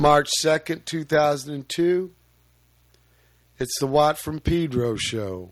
March 2nd, 2002. It's the Watt from Pedro show.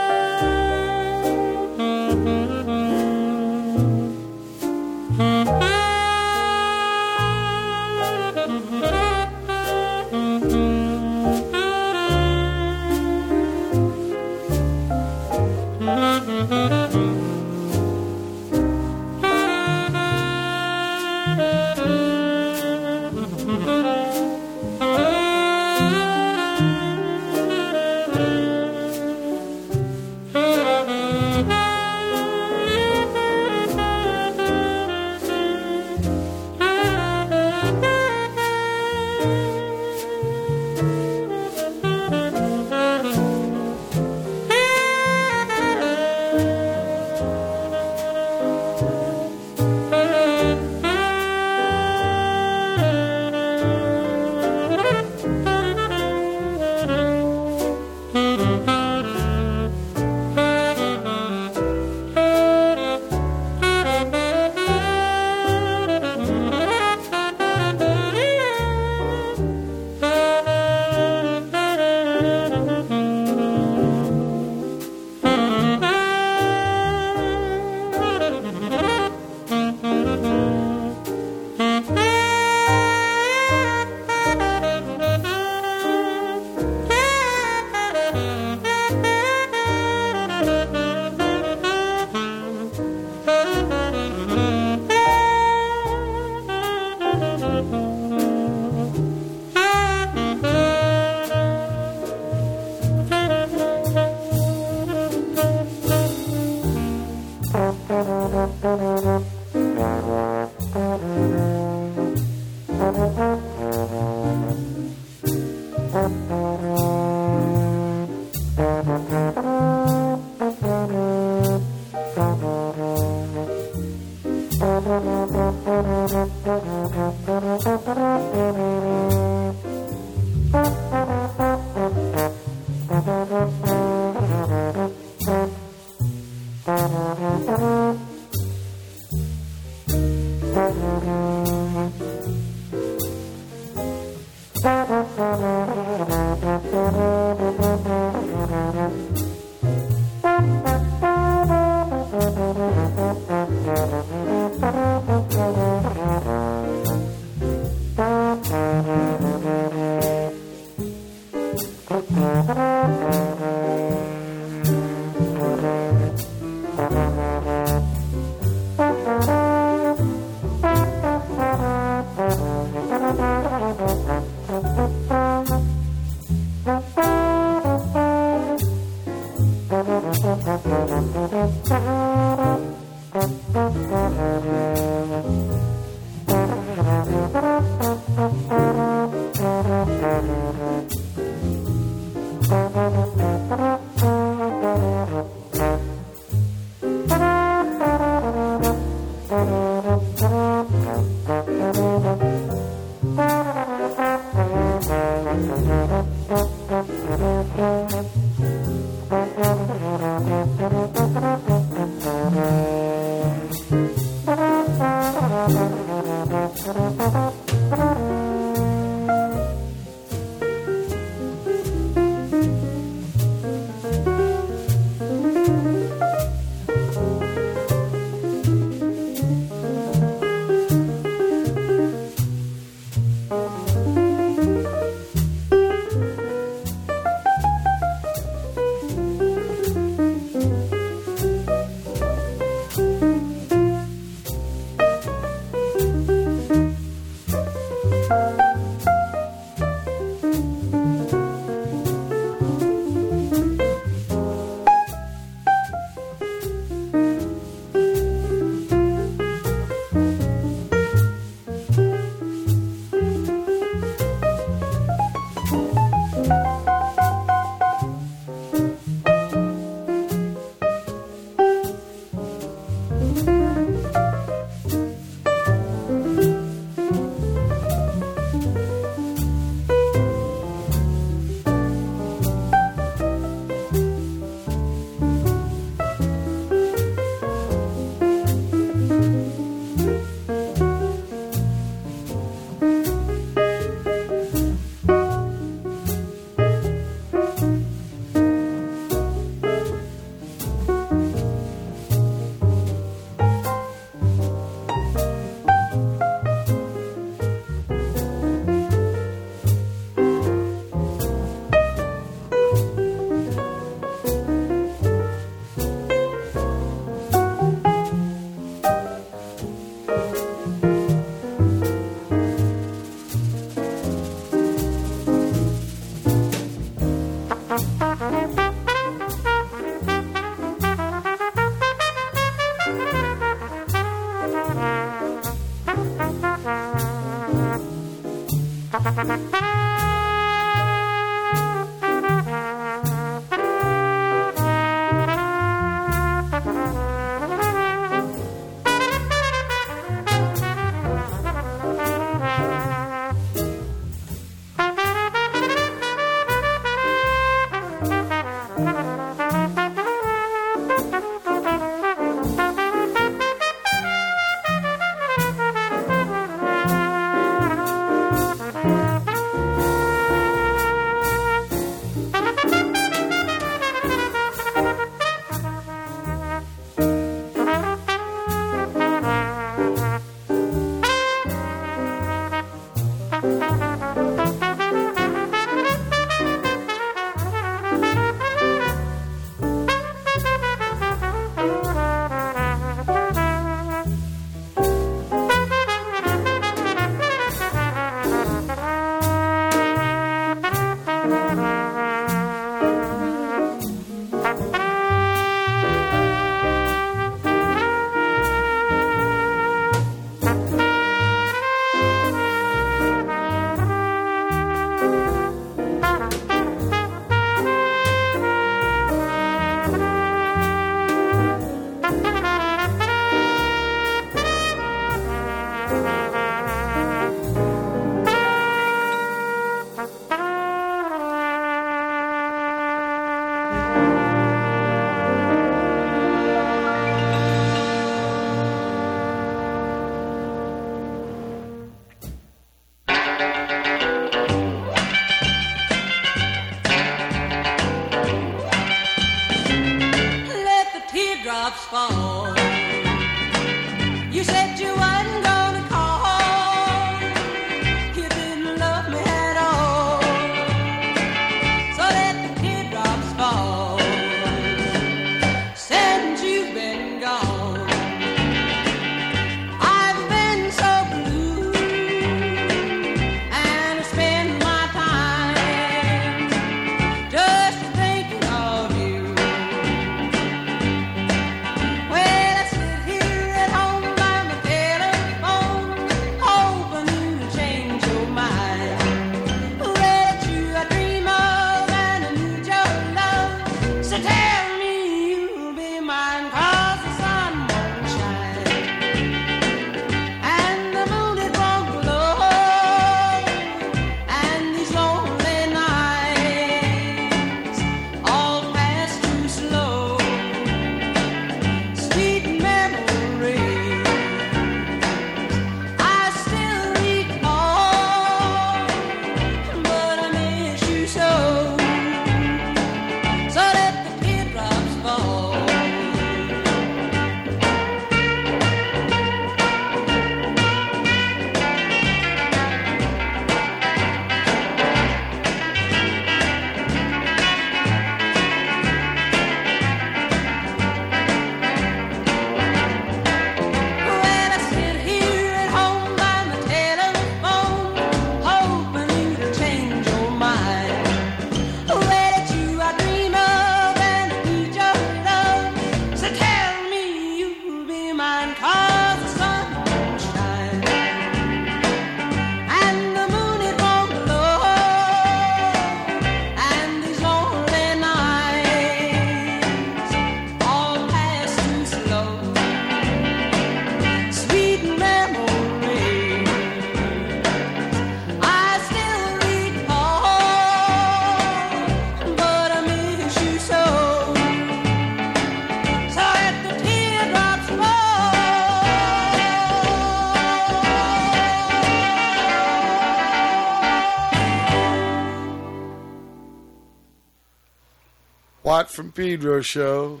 From Pedro show.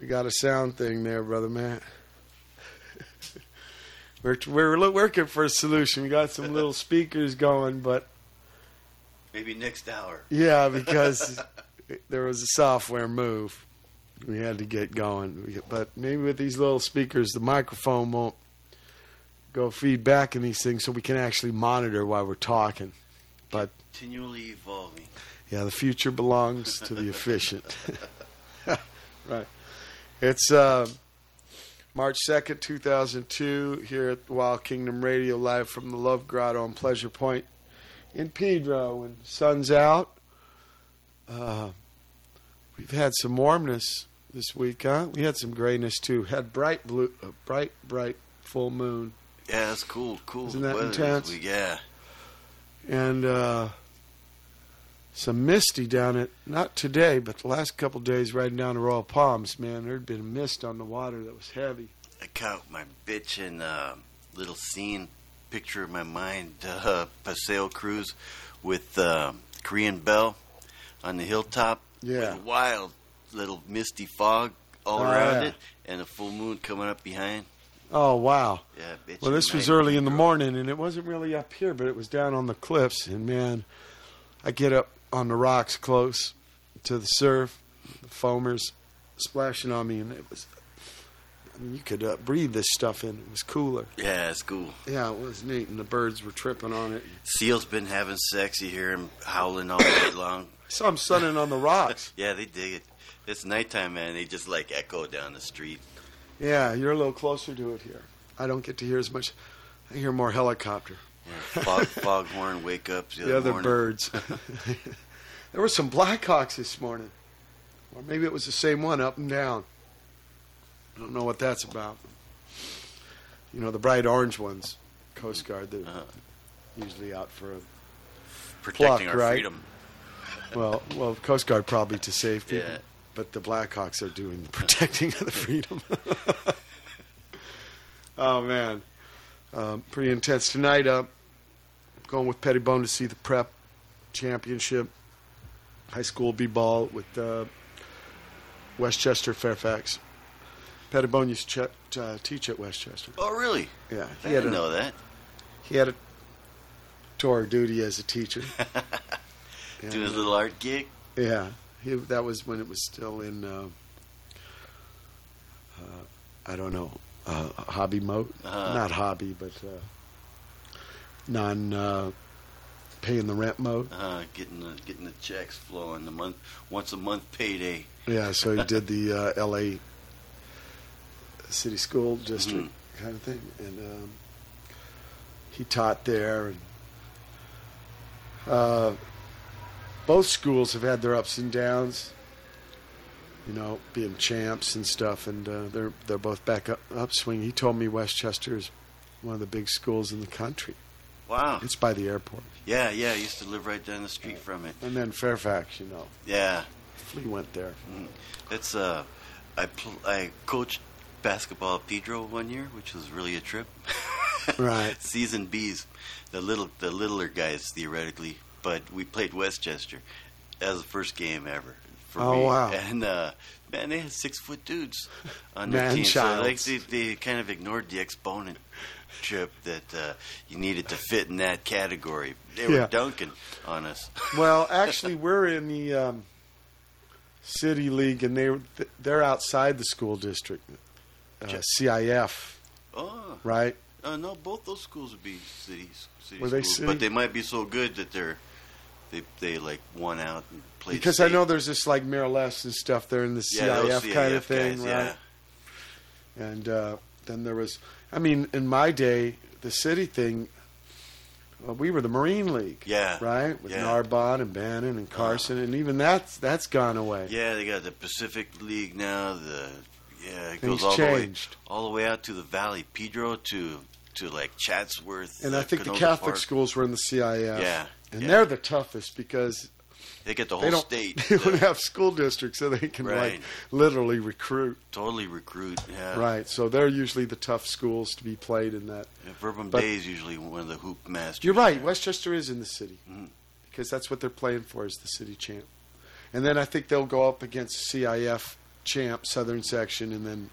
We got a sound thing there, brother Matt. we're we're working for a solution. We got some little speakers going, but Maybe next hour. yeah, because there was a software move. We had to get going, but maybe with these little speakers, the microphone won't go feedback in these things, so we can actually monitor while we're talking. But Continually evolving. Yeah, the future belongs to the efficient. right. It's uh, March 2nd, 2002, here at Wild Kingdom Radio, live from the Love Grotto on Pleasure Point in Pedro. When sun's out, uh, we've had some warmness this week, huh? We had some grayness too. Had bright blue, uh, bright, bright full moon, Yeah, that's cool. Cool. Isn't that intense? week, Yeah. and uh, some misty down at not today, but the last couple days riding down to Royal Palms. Man, there'd been mist on the water that was heavy. I caught my bitch in uh, little scene picture of my mind uh, paseo cruise with uh, Korean Bell on the hilltop. Yeah. With wild little misty fog all Oh, around yeah. it and a full moon coming up behind. Oh wow! Yeah, bitch. Well, this was early in the morning, and it wasn't really up here, but it was down on the cliffs. And man, I get up on the rocks close to the surf, the foamers splashing on me, and it was. I mean, you could uh, breathe this stuff in. It was cooler. Yeah, it's cool. Yeah, it was neat, and the birds were tripping on it. Seals been having sex. You hear him howling all night long. So I saw them sunning on the rocks. Yeah, they dig it. It's nighttime, man. They just like echo down the street. Yeah, you're a little closer to it here. I don't get to hear as much. I hear more helicopter. Yeah, fog, foghorn wake ups the, The other morning. birds. there were some Blackhawks this morning, or maybe it was the same one up and down. I don't know what that's about. You know, the bright orange ones, Coast Guard, they're Uh-huh. usually out for a protecting Pluck, our right? freedom. well, well, Coast Guard probably to save people, Yeah. but the Blackhawks are doing the protecting of the freedom. oh man, um, pretty intense tonight. Uh, going with Pettibon to see the prep championship, high school b ball with uh, Westchester Fairfax. Pettibon used to ch- uh, teach at Westchester. Oh, really? Yeah, I he had didn't a, know that. he had a tour duty as a teacher. And, Do his little art gig. Yeah, he, that was when it was still in. Uh, uh, I don't know, uh, hobby mode. Uh-huh. Not hobby, but uh, non uh, paying the rent mode. Uh, getting the getting the checks flowing the month once a month payday. Yeah, so he did the uh, L.A. City School District Mm-hmm. kind of thing, and um, he taught there. And uh, both schools have had their ups and downs. You know, being champs and stuff, and uh, they're they're both back up upswing. He told me Westchester is one of the big schools in the country. Wow. It's by the airport, Yeah, yeah. I used to live right down the street from it. and then Fairfax. You know, Yeah. Flea went there. It's uh, I pl- I coached basketball at Pedro one year, which was really a trip. Right. Season B's, the little the littler guys theoretically, but we played Westchester. Was the first game ever for Oh, me. wow. And uh, man, they had six foot dudes on their team. So like they, they kind of ignored the exponent trip that uh, you needed to fit in that category. They were Yeah. dunking on us. Well, actually, we're in the um, city league, and they they're outside the school district, uh, CIF, oh. right? Uh, no, both those schools would be cities, city Were they schools, city? but they might be so good that they're they they like won out and played. Because I know there's this like Miraless and stuff there in the yeah, those CIF kind of thing, guys, right? And uh, then there was, I mean, in my day, the city thing. Well, we were the Marine League, Yeah, right? With yeah. Narbonne and Banning and Carson, and even that's that's gone away. Yeah, they got the Pacific League now. The yeah, it Things goes all changed. the way all the way out to the Valley, Pedro to to like Chatsworth. And uh, I think the Catholic Park. schools were in the CIF. Yeah, And yeah. they're the toughest because they get the they whole don't, state. they don't have school districts, so they can Right. like literally recruit. totally recruit. Yeah, Right. So they're usually the tough schools to be played in that. Yeah, Verbum Dei is usually one of the hoop masters. You're right. there. Westchester is in the city Mhm. because that's what they're playing for is the city champ. And then I think they'll go up against CIF champ Southern section and then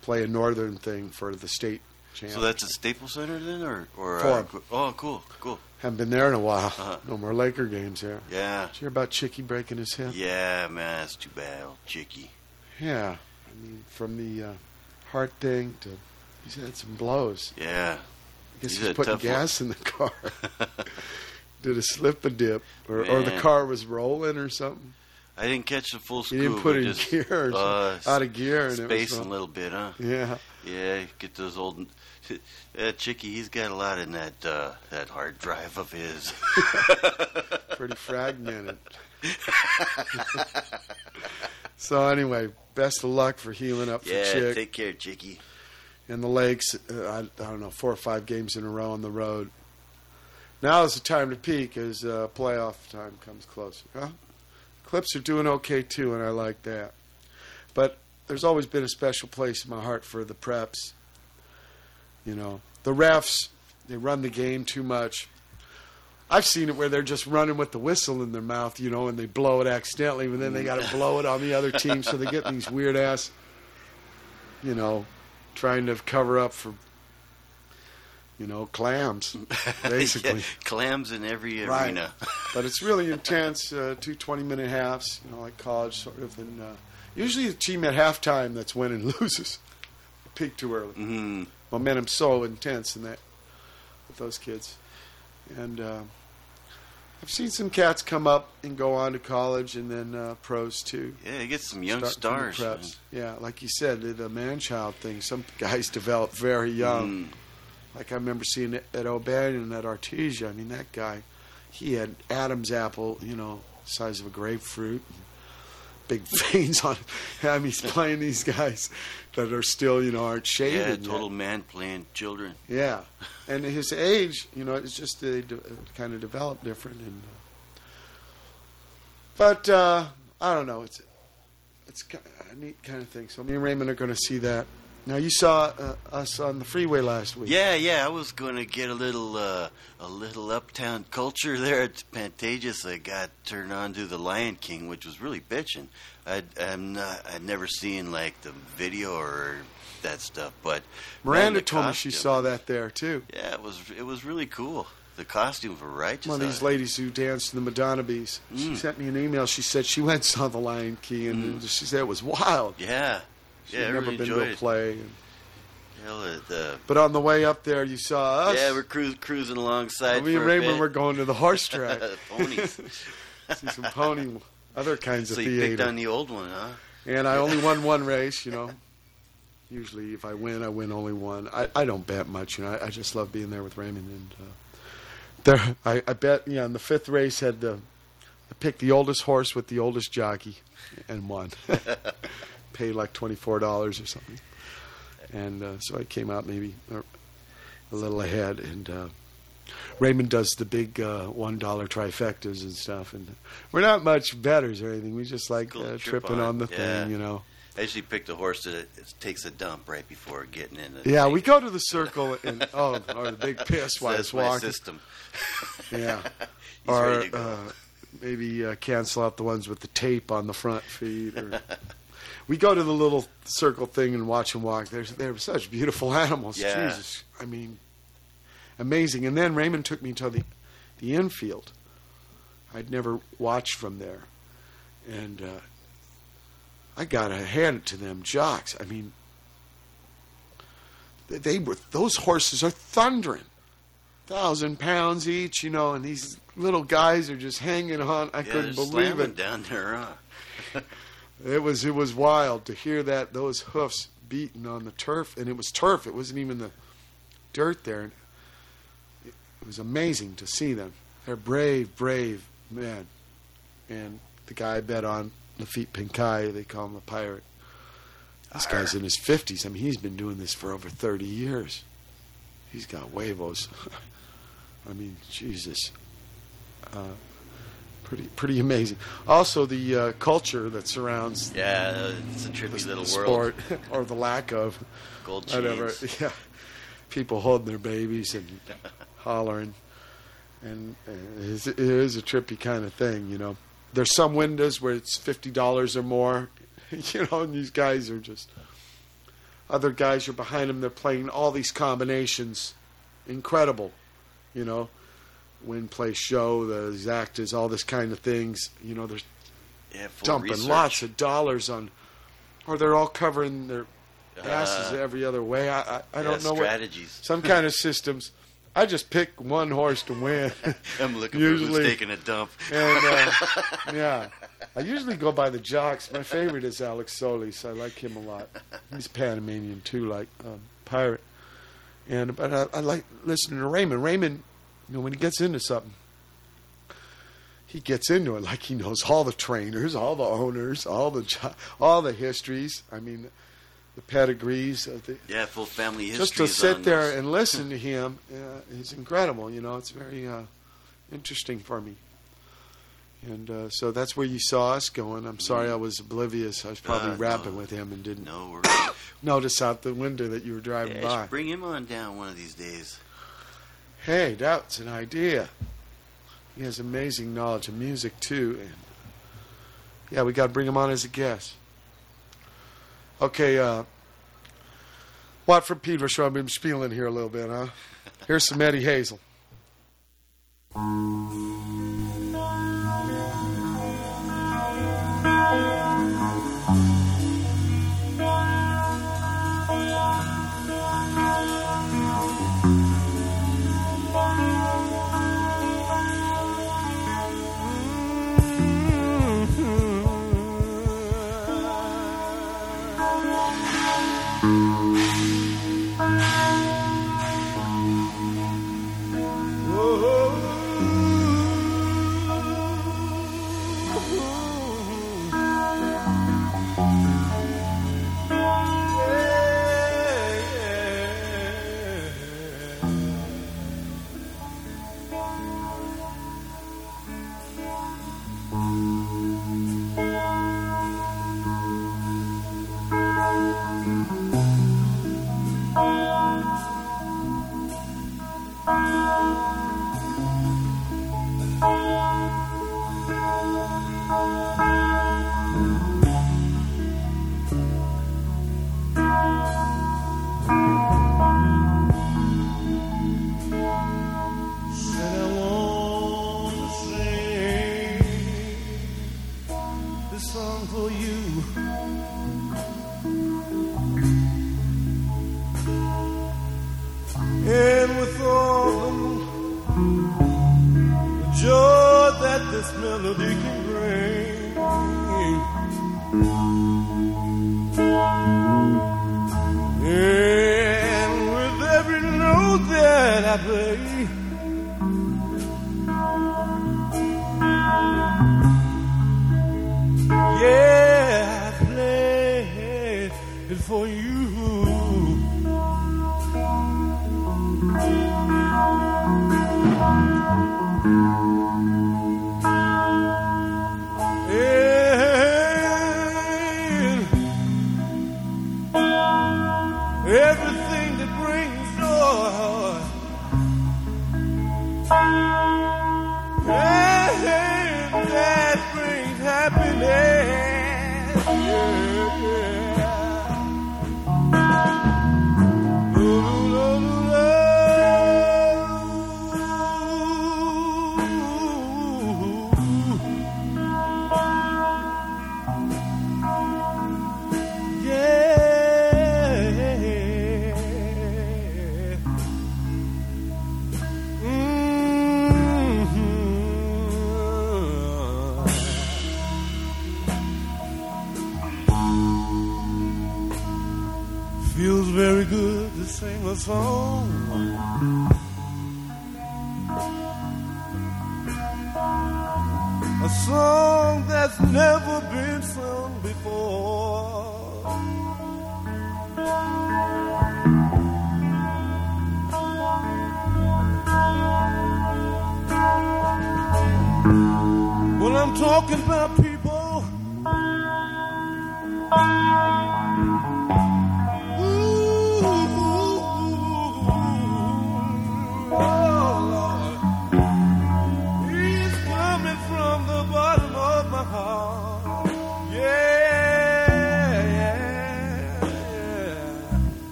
play a northern thing for the state champ. So that's at Staples Center then, or or uh, oh, cool, cool. Haven't been there in a while. Uh-huh. No more Laker games here. Yeah, Did you hear about Chicky breaking his hip? yeah, man, that's too bad, old Chicky. Yeah. I mean, from the uh, heart thing to he's had some blows. Yeah, I guess He's he's, putting gas in the car. Did a slip a dip, or, or the car was rolling or something. I didn't catch the full He scoop. didn't put it in just, gear, uh, out of gear, and it was spacing a little bit, huh? Yeah, Yeah, get those old. That Chicky, he's got a lot in that uh, that hard drive of his. pretty fragmented. so anyway, best of luck for healing up for yeah, Chick take care, Chicky. in the lakes. Uh, I, I don't know, four or five games in a row on the road. Now is the time to peak as uh, playoff time comes closer. Huh? Clips are doing okay too, and I like that. But there's always been a special place in my heart for the preps. You know, the refs they run the game too much. I've seen it where they're just running with the whistle in their mouth, you know, and they blow it accidentally, and then they got to blow it on the other team, so they get these weird ass, you know, trying to cover up for, you know, clams, basically. Yeah, clams in every Right. arena. but it's really intense. Uh, two 20 minute halves, you know, like college sort of. And uh, usually the team at halftime that's winning loses. Peak too early. hmm Momentum's so intense in that with those kids. And uh, I've seen some cats come up and go on to college and then uh, pros too. Yeah, you get some young Start stars. Yeah, like you said, the, the man-child thing. Some guys develop very young. Mm. Like I remember seeing it at O'Bannon at Artesia. I mean, that guy, he had Adam's apple, you know, size of a grapefruit, big veins on. him. he's playing these guys that are still, you know, aren't Yeah, shaded. yet. total man playing children. Yeah, and his age, you know, it's just they de- kind of develop different. And uh, but uh, I don't know. It's it's a neat kind of thing. So me and Raymond are going to see that Now you saw uh, us on the freeway last week. Yeah, yeah. I was going to get a little uh, a little uptown culture there at Pantages. I got turned on to the Lion King, which was really bitching. I'd, I'm not. I'd never seen like the video or that stuff, but Miranda told me she saw that there too. Yeah, it was it was really cool. The costumes were righteous. One of these ladies who danced in the Madonna Bees. She Mm. sent me an email. She said she went and saw the Lion King, and she said it was wild. Yeah, She'd yeah. I never really been to a play. And, Hell, uh, but on the way up there, you saw us. yeah, we're cruise, cruising alongside. me and Raymond were going to the horse track. Ponies. See some pony, other kinds so of you picked theater. on the old one, huh? And I only won one race, you know. Usually, if I win, I win only one. I, I don't bet much, you know. I, I just love being there with Raymond. And uh, there, I, I bet, yeah. In the fifth race, had the I picked the oldest horse with the oldest jockey, and won. Paid like twenty four dollars or something, and uh, so I came out maybe a, little ahead. And uh, Raymond does the big uh, one dollar trifectas and stuff, and we're not much betters or anything. We just like uh, trip tripping on. on the Yeah. thing, you know. I usually pick a horse that takes a dump right before getting in. Yeah, we go to the circle and oh, or the big piss while it's walking. system. Yeah, or ready to go. uh, maybe uh, cancel out the ones with the tape on the front feet. Or we go to the little circle thing and watch them walk. There's they're such beautiful animals. Yeah. Jesus, I mean, amazing. And then Raymond took me to the the infield. I'd never watched from there, and uh, I got to hand it to them jocks. I mean, they, they were those horses are thundering, thousand pounds each, you know, and these little guys are just hanging on. I yeah, couldn't believe it. down there. Huh? It was it was wild to hear that those hoofs beating on the turf, and it was turf. It wasn't even the dirt there. It, it was amazing to see them. They're brave, brave men. And the guy I bet on Laffit Pincay, they call him the pirate. This guy's in his fifties. I mean, he's been doing this for over thirty years. He's got huevos. I mean, Jesus. Uh, pretty pretty amazing. Also, the uh, culture that surrounds Yeah, it's a trippy the little sport world. or the lack of Gold whatever. chains. Yeah, people holding their babies and hollering, and uh, it is, it is a trippy kind of thing. You know, there's some windows where it's fifty dollars or more. You know, and these guys are just. Other guys are behind them. They're playing all these combinations, incredible. You know, win, play, show, the exactas, all this kind of things. You know, there's Yeah, dumping research. lots of dollars on, or they're all covering their asses Uh, every other way. I I, I don't yeah, know what strategies. some kind of systems. I just pick one horse to win, I'm looking for usually- who's taking a dump. and uh, yeah, I usually go by the jocks. My favorite is Alex Solis. I like him a lot. He's Panamanian too, like um, Pirate. And but I, I like listening to Raymond. Raymond, you know, when he gets into something, he gets into it like he knows all the trainers, all the owners, all the jo- all the histories. I mean, the pedigrees of the Yeah, full family history. just to sit there and listen to him uh, is incredible. You know, it's very uh, interesting for me. And uh, so that's where you saw us going. I'm sorry I was oblivious. I was probably Uh, rapping no. with him and didn't No, notice out the window that you were driving yeah, by. bring him on down one of these days. Hey, that's an idea. He has amazing knowledge of music too, and yeah, we got to bring him on as a guest. Okay, uh, Watt from Pedro Show. I've been spieling here a little bit, huh? Here's some Eddie Hazel.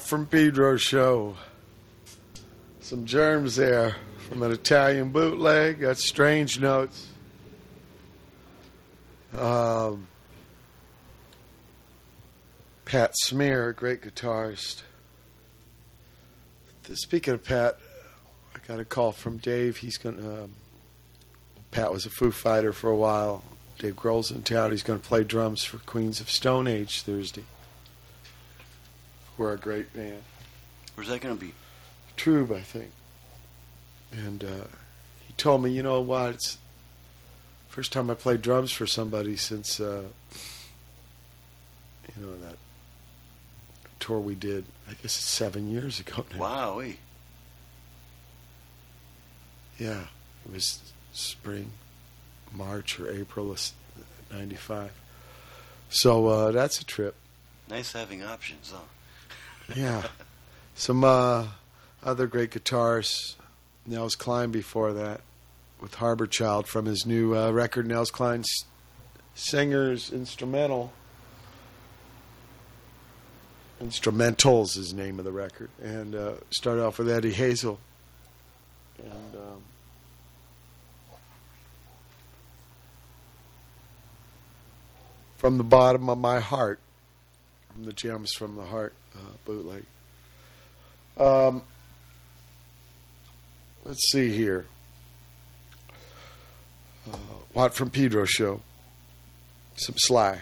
From Pedro show. Some germs there from an Italian bootleg. Got strange notes. Um, Pat Smear, great guitarist. Speaking of Pat, I got a call from Dave. He's going to. Um, Pat was a Foo Fighter for a while. Dave Grohl's in town. He's going to play drums for Queens of Stone Age Thursday. We're a great band. Where's that going to be? Trube, I think. And uh, he told me, you know what? It's first time I played drums for somebody since, uh, you know, that tour we did. I guess it's seven years ago now. Wow, wait. Yeah, it was spring, March or April of '95. So uh, that's a trip. Nice having options, huh? Yeah. Some uh, other great guitarists. Nels Cline before that with Harbor Child from his new uh, record, Nels Cline's Singers Instrumental. Instrumentals is name of the record. And uh, started off with Eddie Hazel. And um, from the bottom of my heart, from the Gems from the Heart uh, bootleg. Um, let's see here. Uh, Watt from Pedro show. Some Sly.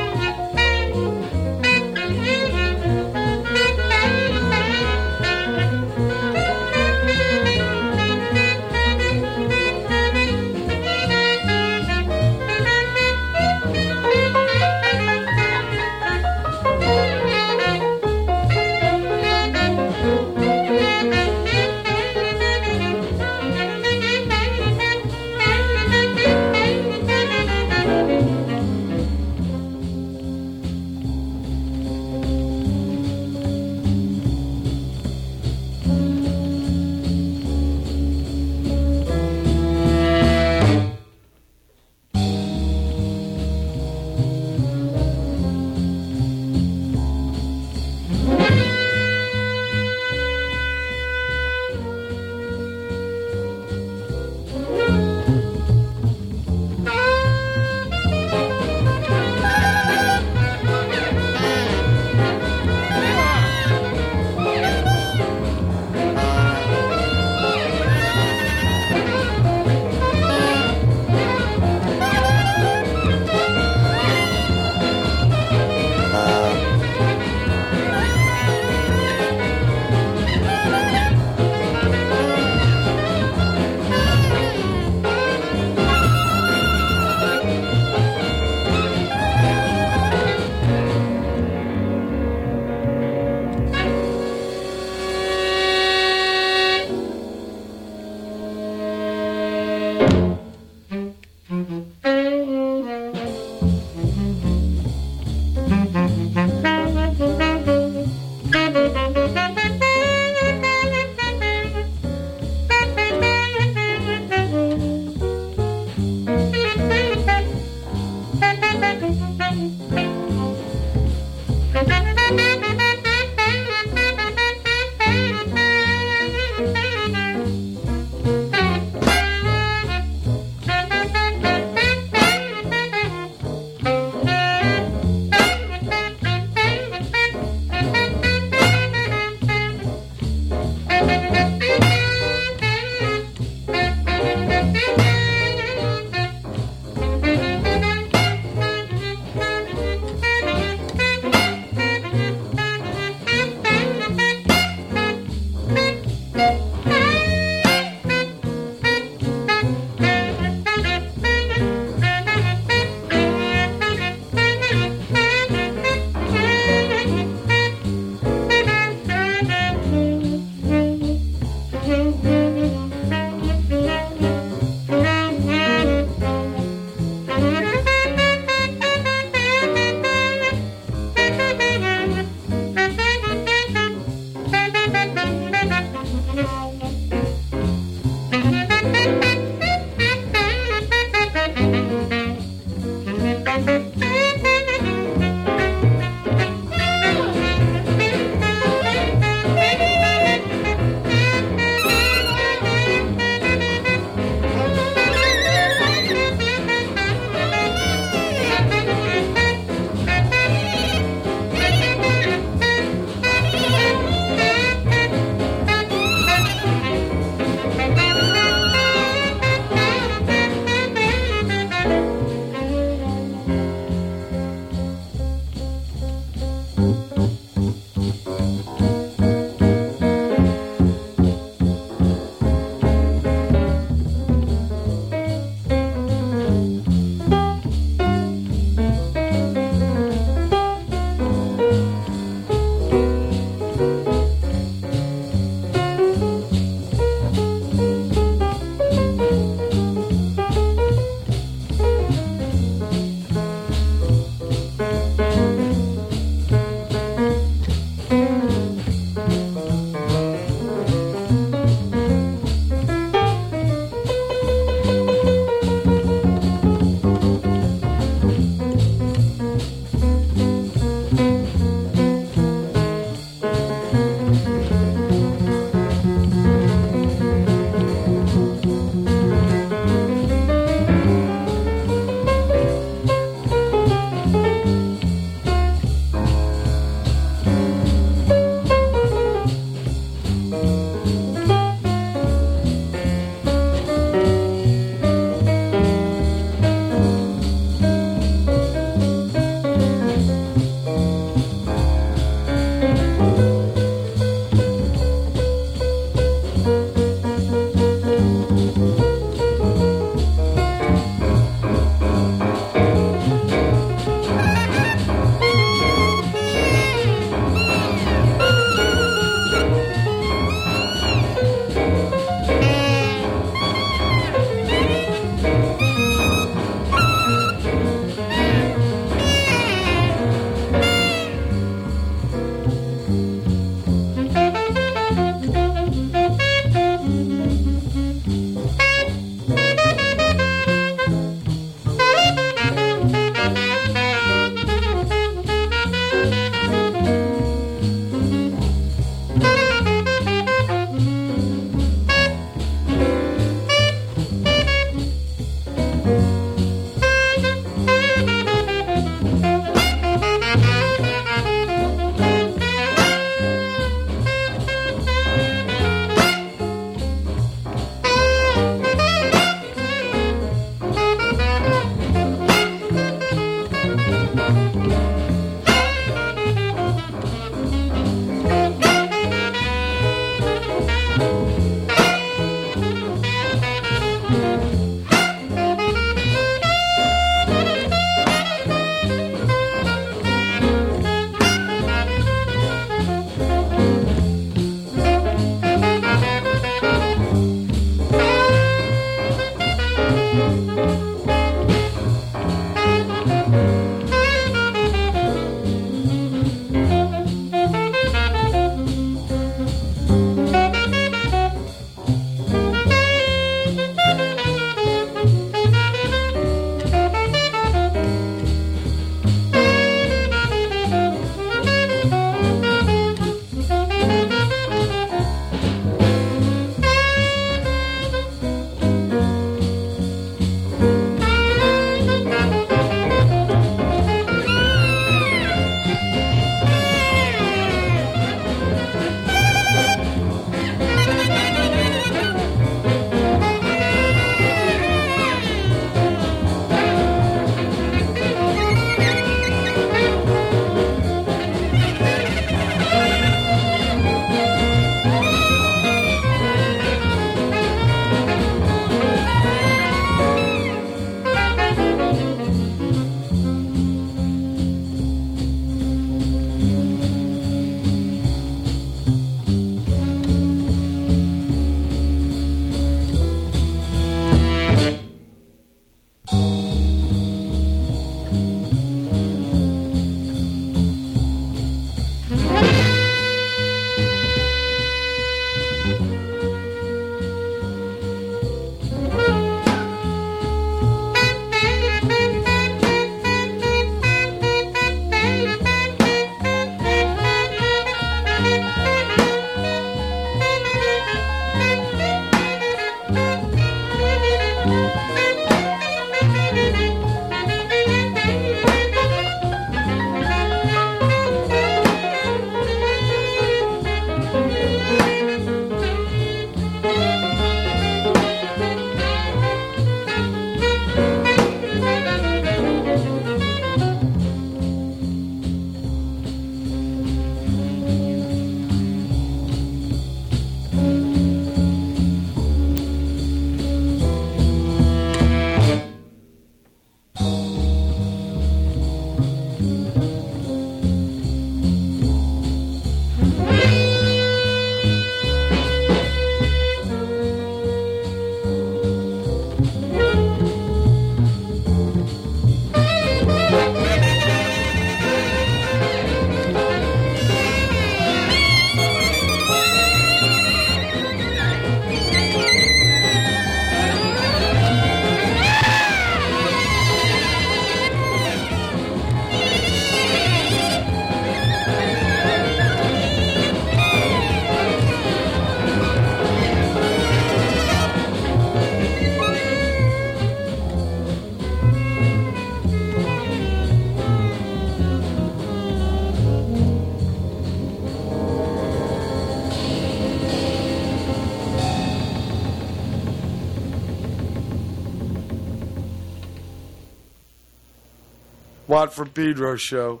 Watt from Pedro show.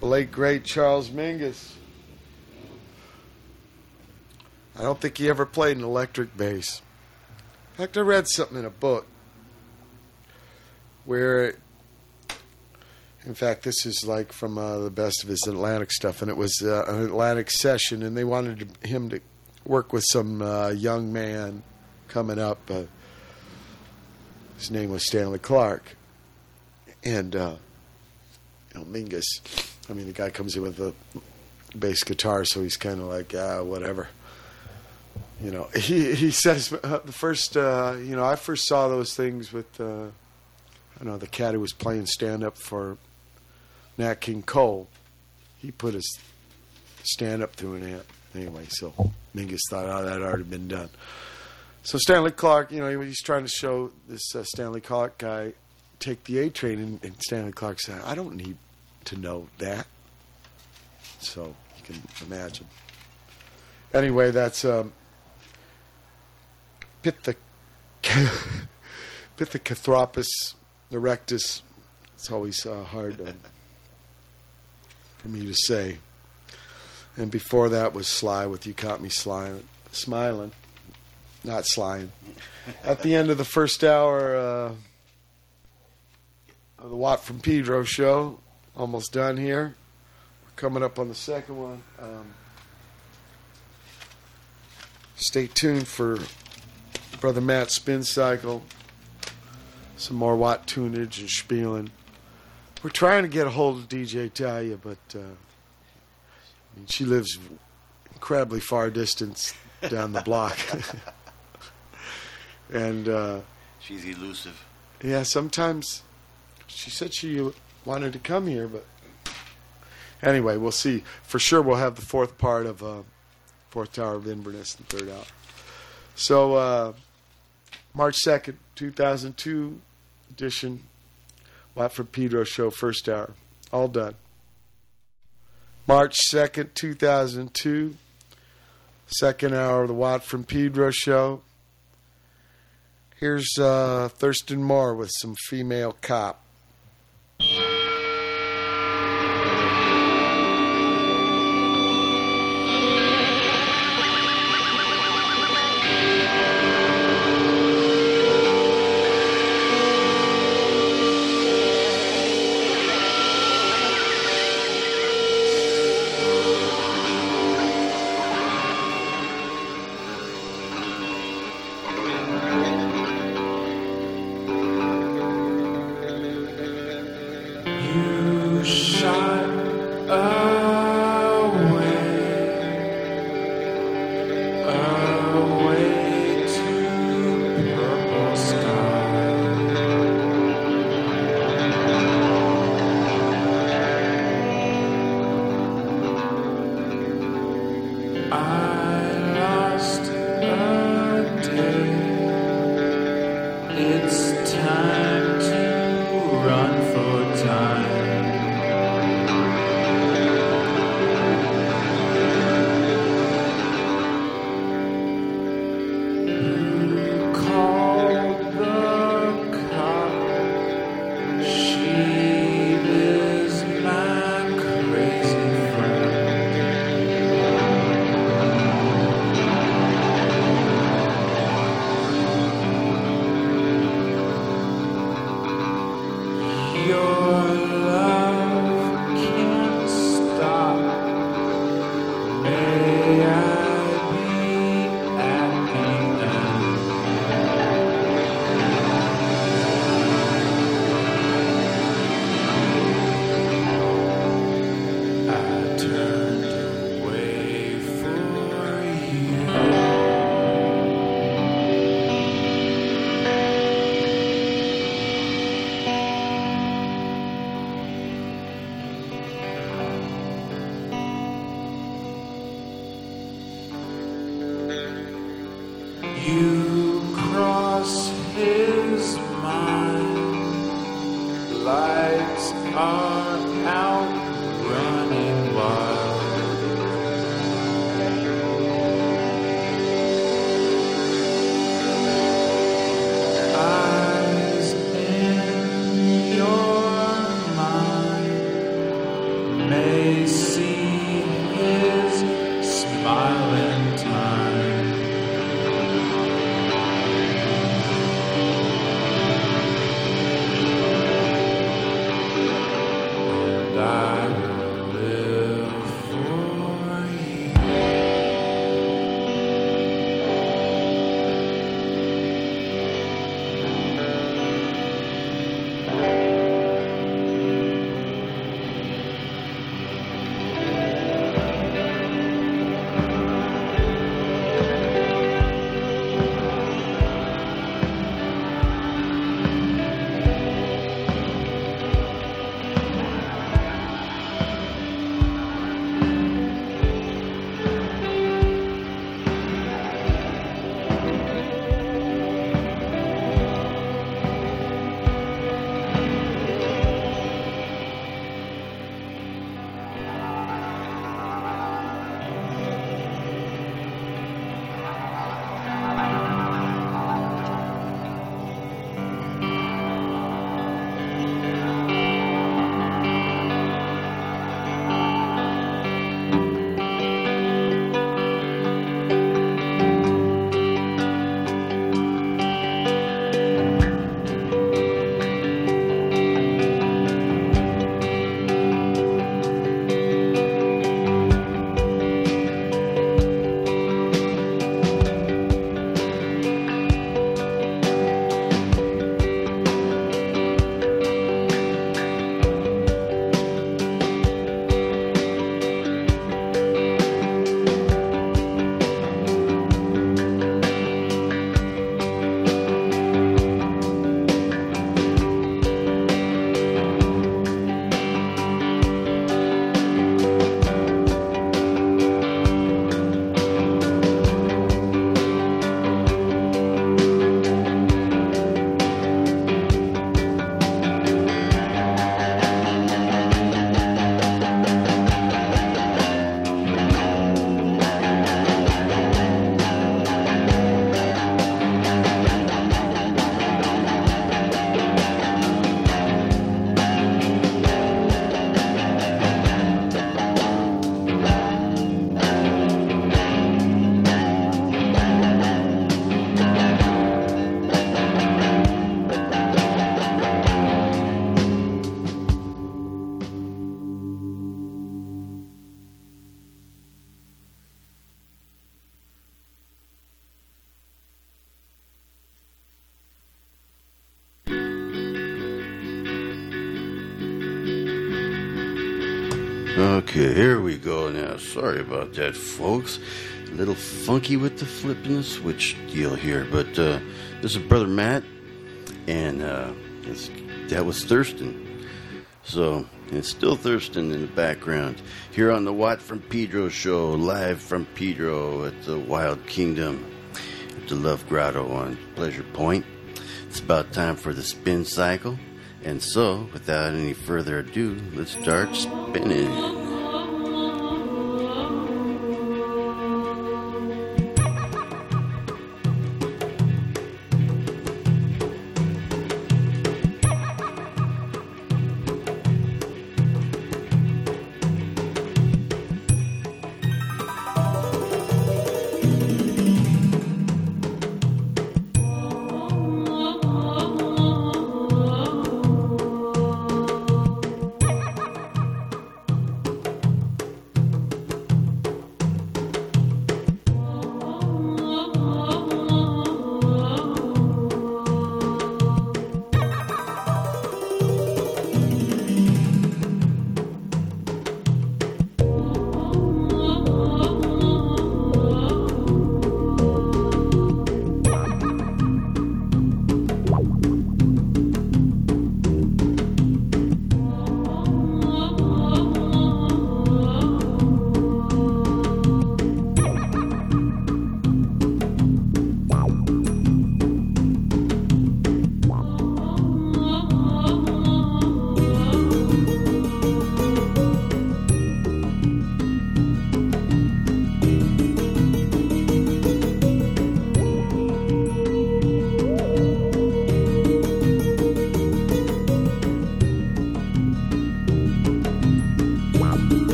The late great Charles Mingus. I don't think he ever played an electric bass. In fact, I read something in a book where, in fact, this is like from uh, the best of his Atlantic stuff, and it was uh, an Atlantic session, and they wanted him to work with some uh, young man coming up. Uh, his name was Stanley Clarke, and uh, you know Mingus. I mean, the guy comes in with a bass guitar, so he's kind of like, ah, whatever. You know, he he says uh, the first, uh, you know, I first saw those things with, uh, I know the cat who was playing stand up for Nat King Cole. He put his stand up through an amp anyway, so Mingus thought, oh, that had already been done. So Stanley Clarke, you know, he- he's trying to show this uh, Stanley Clarke guy take the A train, and, and Stanley Clarke said, I don't need to know that. So you can imagine. Anyway, that's um, Pithecanthropus erectus. It's always uh, hard um, for me to say. And before that was Sly with You Caught Me Slying, Smiling, not slying. At the end of the first hour uh, of the Watt from Pedro show, almost done here. We're coming up on the second one. Um, stay tuned for Brother Matt's spin cycle, some more Watt tunage and spieling. We're trying to get a hold of DJ Thalia, but uh, I mean, she lives incredibly far distance down the block. and uh, She's elusive. yeah, sometimes she said she wanted to come here, but anyway, we'll see. For sure, we'll have the fourth part of uh, Fourth Tower of Inverness and third out. So, uh, March 2nd, 2002 edition, Watt from Pedro Show, first hour. All done. March 2nd, 2002, second hour of the Watt from Pedro Show. Here's uh, Thurston Moore with some female cop. Are Sorry about that, folks. A little funky with the flipping the switch deal here, but uh, this is Brother Matt, and uh, that was Thurston. So, it's still Thurston in the background. Here on the Watt from Pedro show, live from Pedro at the Wild Kingdom, at the Love Grotto on Pleasure Point. It's about time for the spin cycle. And so, without any further ado, let's start spinning.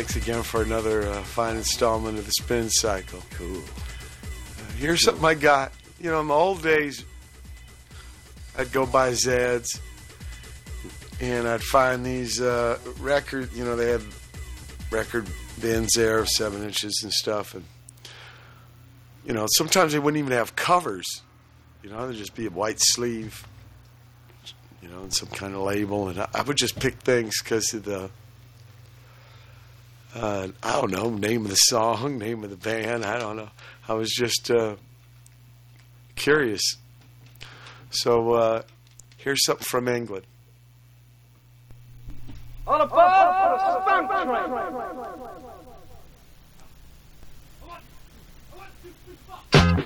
Thanks again for another uh, fine installment of the Spin Cycle. Cool. Uh, here's something I got. You know, in the old days, I'd go buy Zeds, and I'd find these uh, record. You know, they had record bins there of seven inches and stuff, and you know, sometimes they wouldn't even have covers. You know, they'd just be a white sleeve, you know, and some kind of label, and I, I would just pick things because of the. Uh, I don't know name of the song, name of the band. I don't know. I was just uh, curious. So uh, here's something from England. On a for a train. I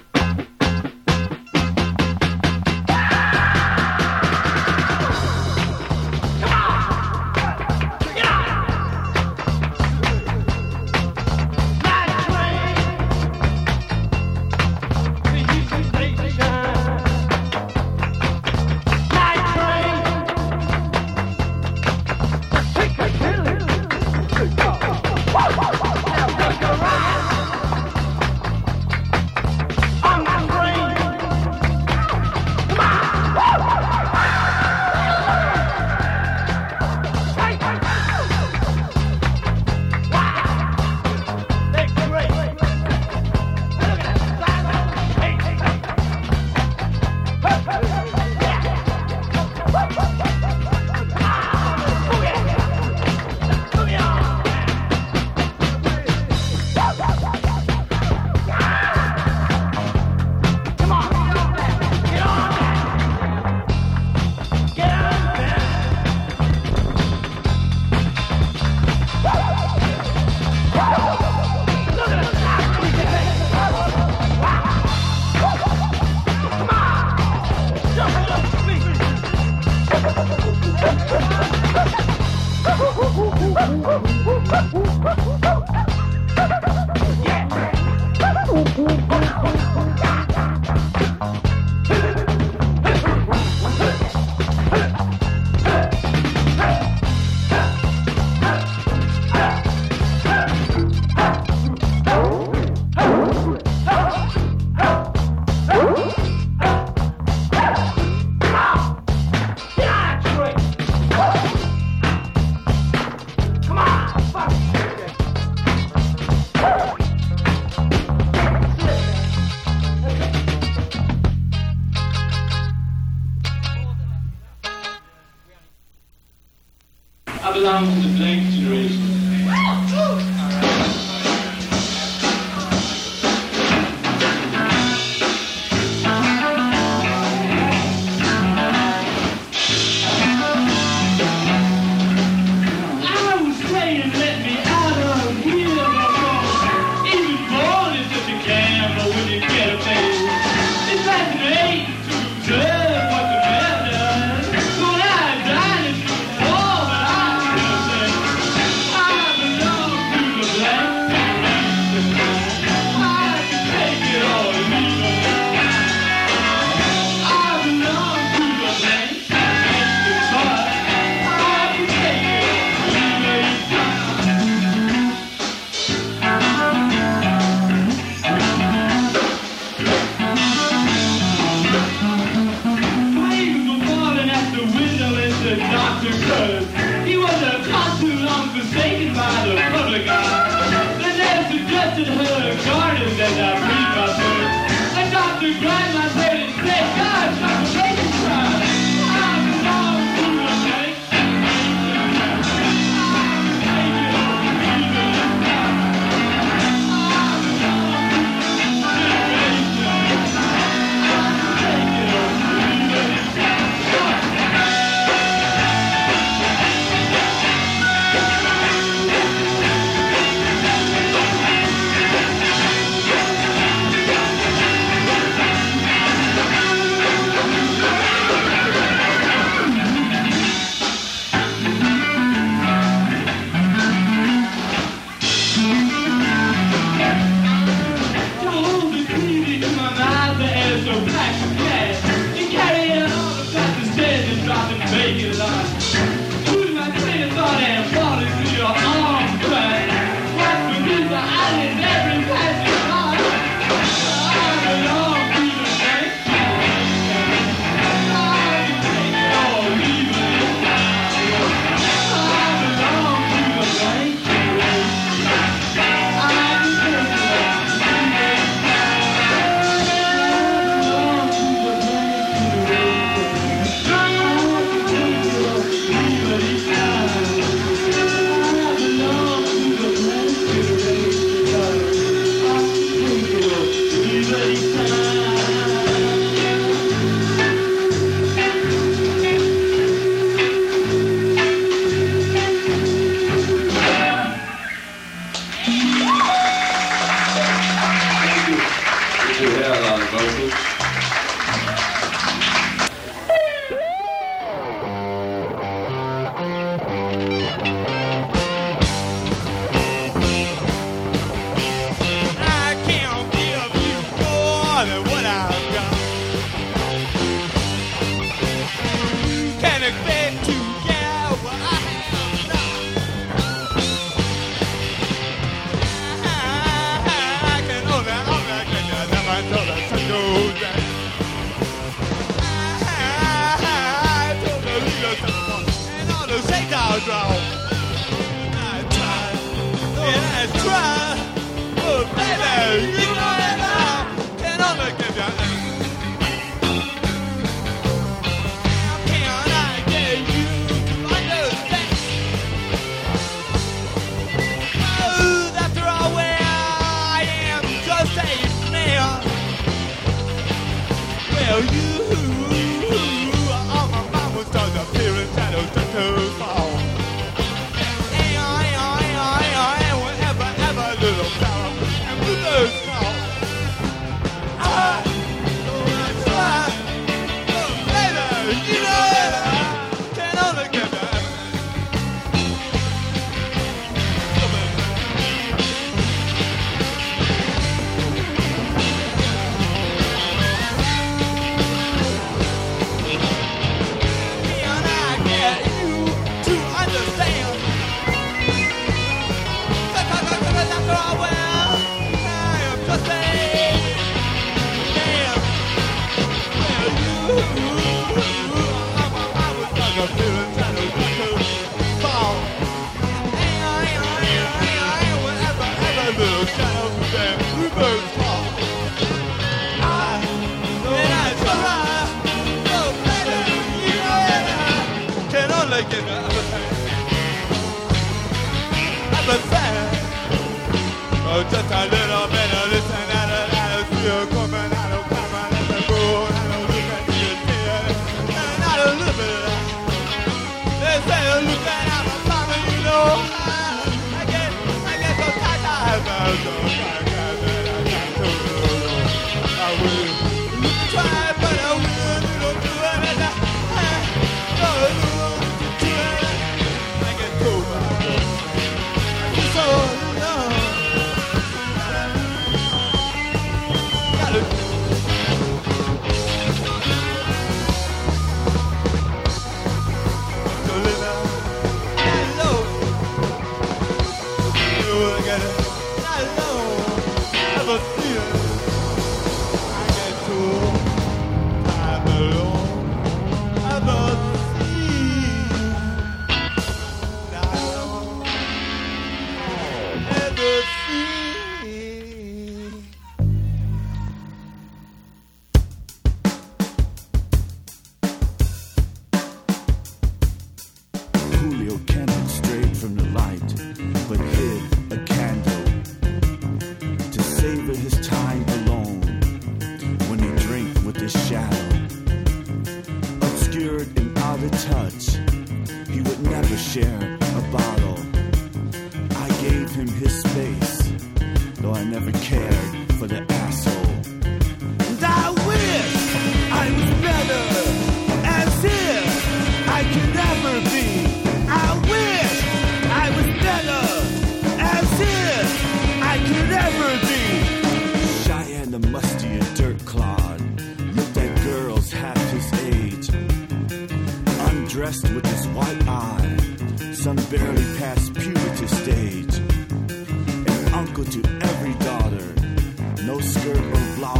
the doctor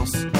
or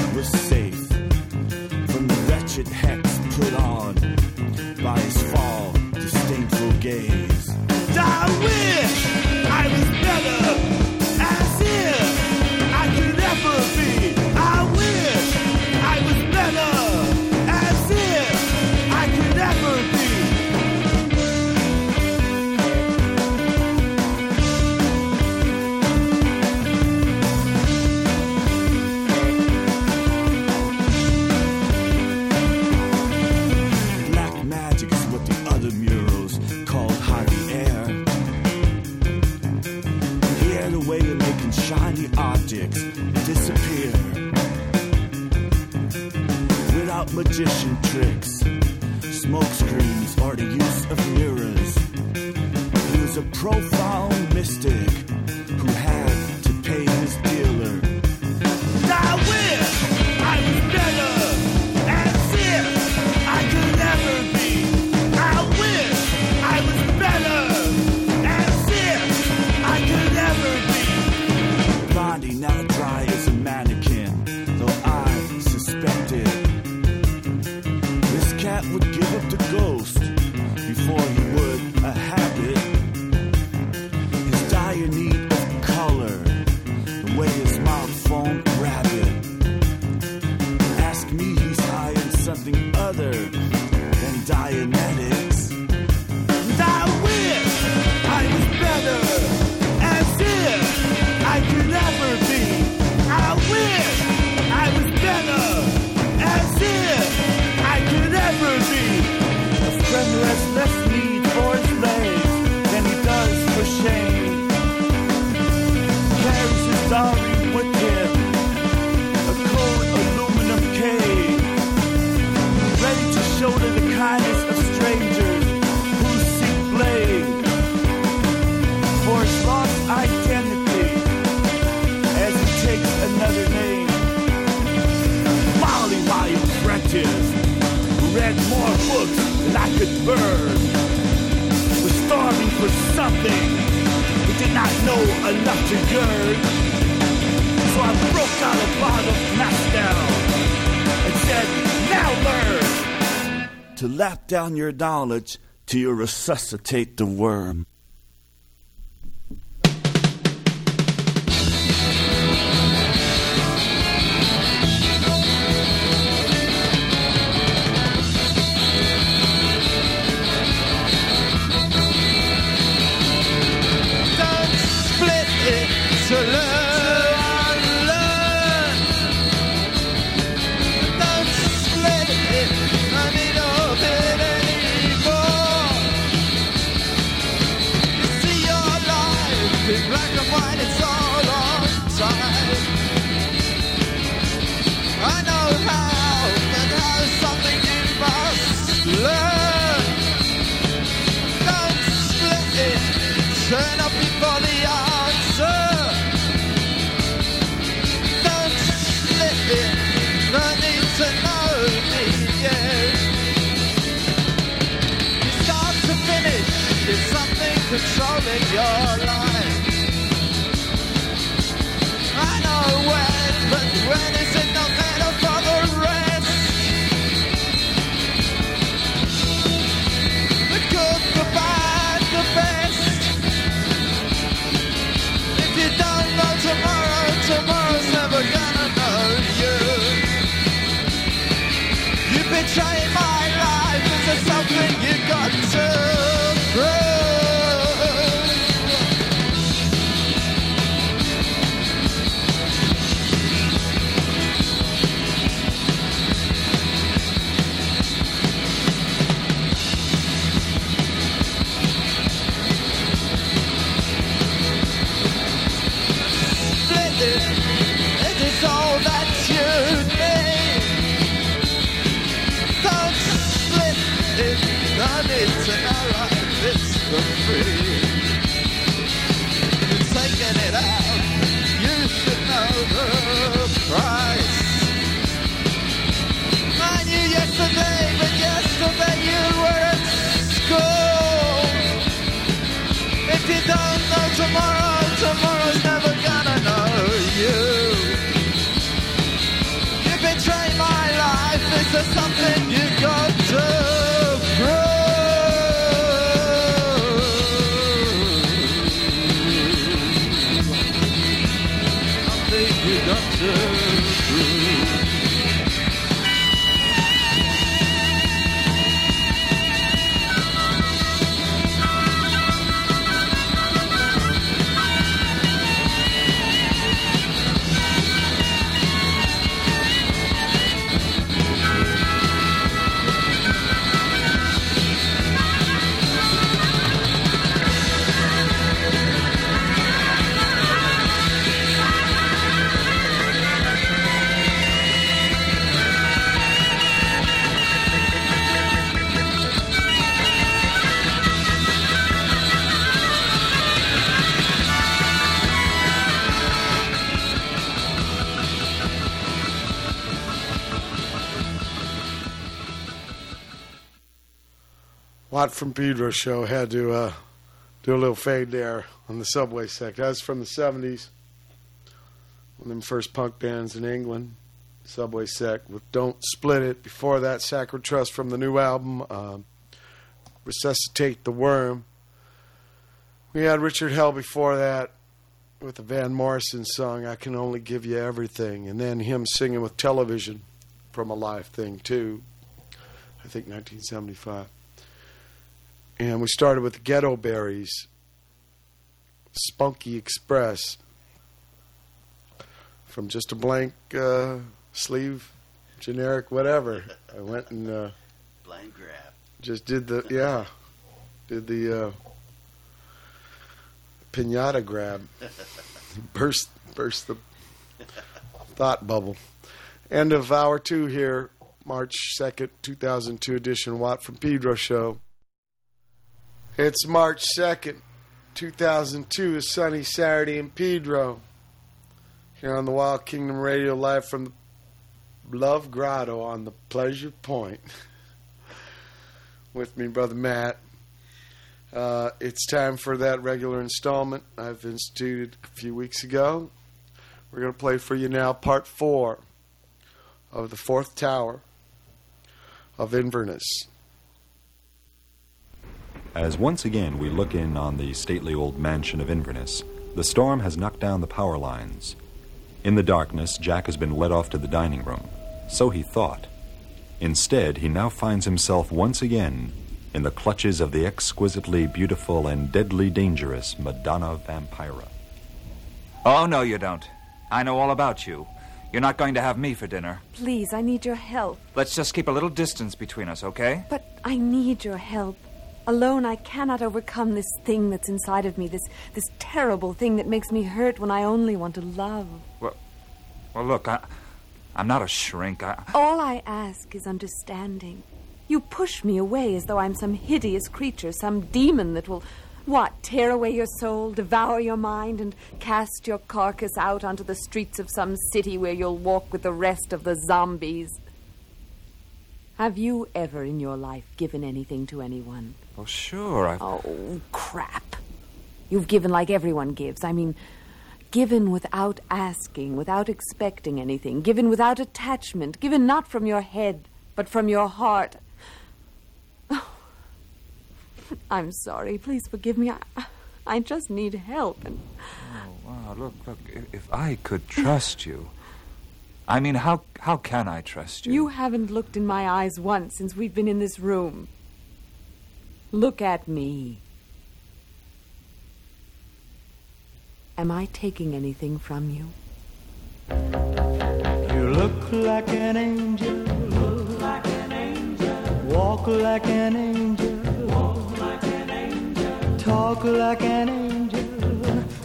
down your knowledge till you resuscitate the worm. Something from Pedro show had to uh, do a little fade there on the subway sect. That was from the 70s. One of them first punk bands in England. Subway sect with Don't Split It. Before that, Saccharine Trust from the new album, um, Resuscitate the Worm. We had Richard Hell before that with the Van Morrison song, I Can Only Give You Everything. And then him singing with television from a live thing, too. I think 1975 and we started with Ghetto Berries, Spunky Express, from just a blank uh, sleeve, generic whatever. I went and uh, Blind grab. just did the yeah, did the uh, pinata grab, burst burst the thought bubble. End of hour two here, March second, two thousand two edition Watt from Pedro show. It's March 2nd, 2002, a sunny Saturday in Pedro. Here on the Wild Kingdom Radio, live from the Love Grotto on the Pleasure Point. With me, Brother Matt. Uh, it's time for that regular installment I've instituted a few weeks ago. We're going to play for you now part four of the fourth tower of Inverness. As once again we look in on the stately old mansion of Inverness, the storm has knocked down the power lines. In the darkness, Jack has been led off to the dining room. So he thought. Instead, he now finds himself once again in the clutches of the exquisitely beautiful and deadly dangerous Madonna Vampira. Oh, no, you don't. I know all about you. You're not going to have me for dinner. Please, I need your help. Let's just keep a little distance between us, okay? But I need your help. Alone, I cannot overcome this thing that's inside of me, this, this terrible thing that makes me hurt when I only want to love. Well, well look, I, I'm not a shrink. I, All I ask is understanding. You push me away as though I'm some hideous creature, some demon that will, what, tear away your soul, devour your mind, and cast your carcass out onto the streets of some city where you'll walk with the rest of the zombies. Have you ever in your life given anything to anyone? Well, sure. I, Oh, crap. You've given like everyone gives. I mean, given without asking, without expecting anything, given without attachment, given not from your head, but from your heart. Oh, I'm sorry. Please forgive me. I, I just need help. And Oh, wow, look, look. If, if I could trust you. I mean, how, how can I trust you? you haven't looked in my eyes once since we've been in this room. Look at me. Am I taking anything from you? You look like an angel. Look like an angel. Walk like an angel. Walk like an angel. Talk like an angel.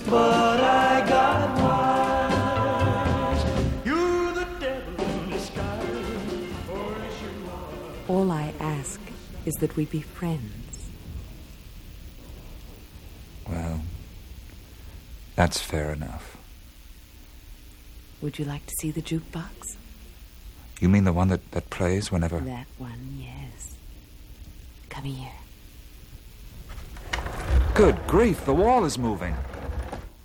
But I got wise. You're the devil in disguise. Or as you are. All I ask is that we be friends. Well, that's fair enough. Would you like to see the jukebox? You mean the one that, that plays whenever. That one, yes. Come here. Good grief, the wall is moving.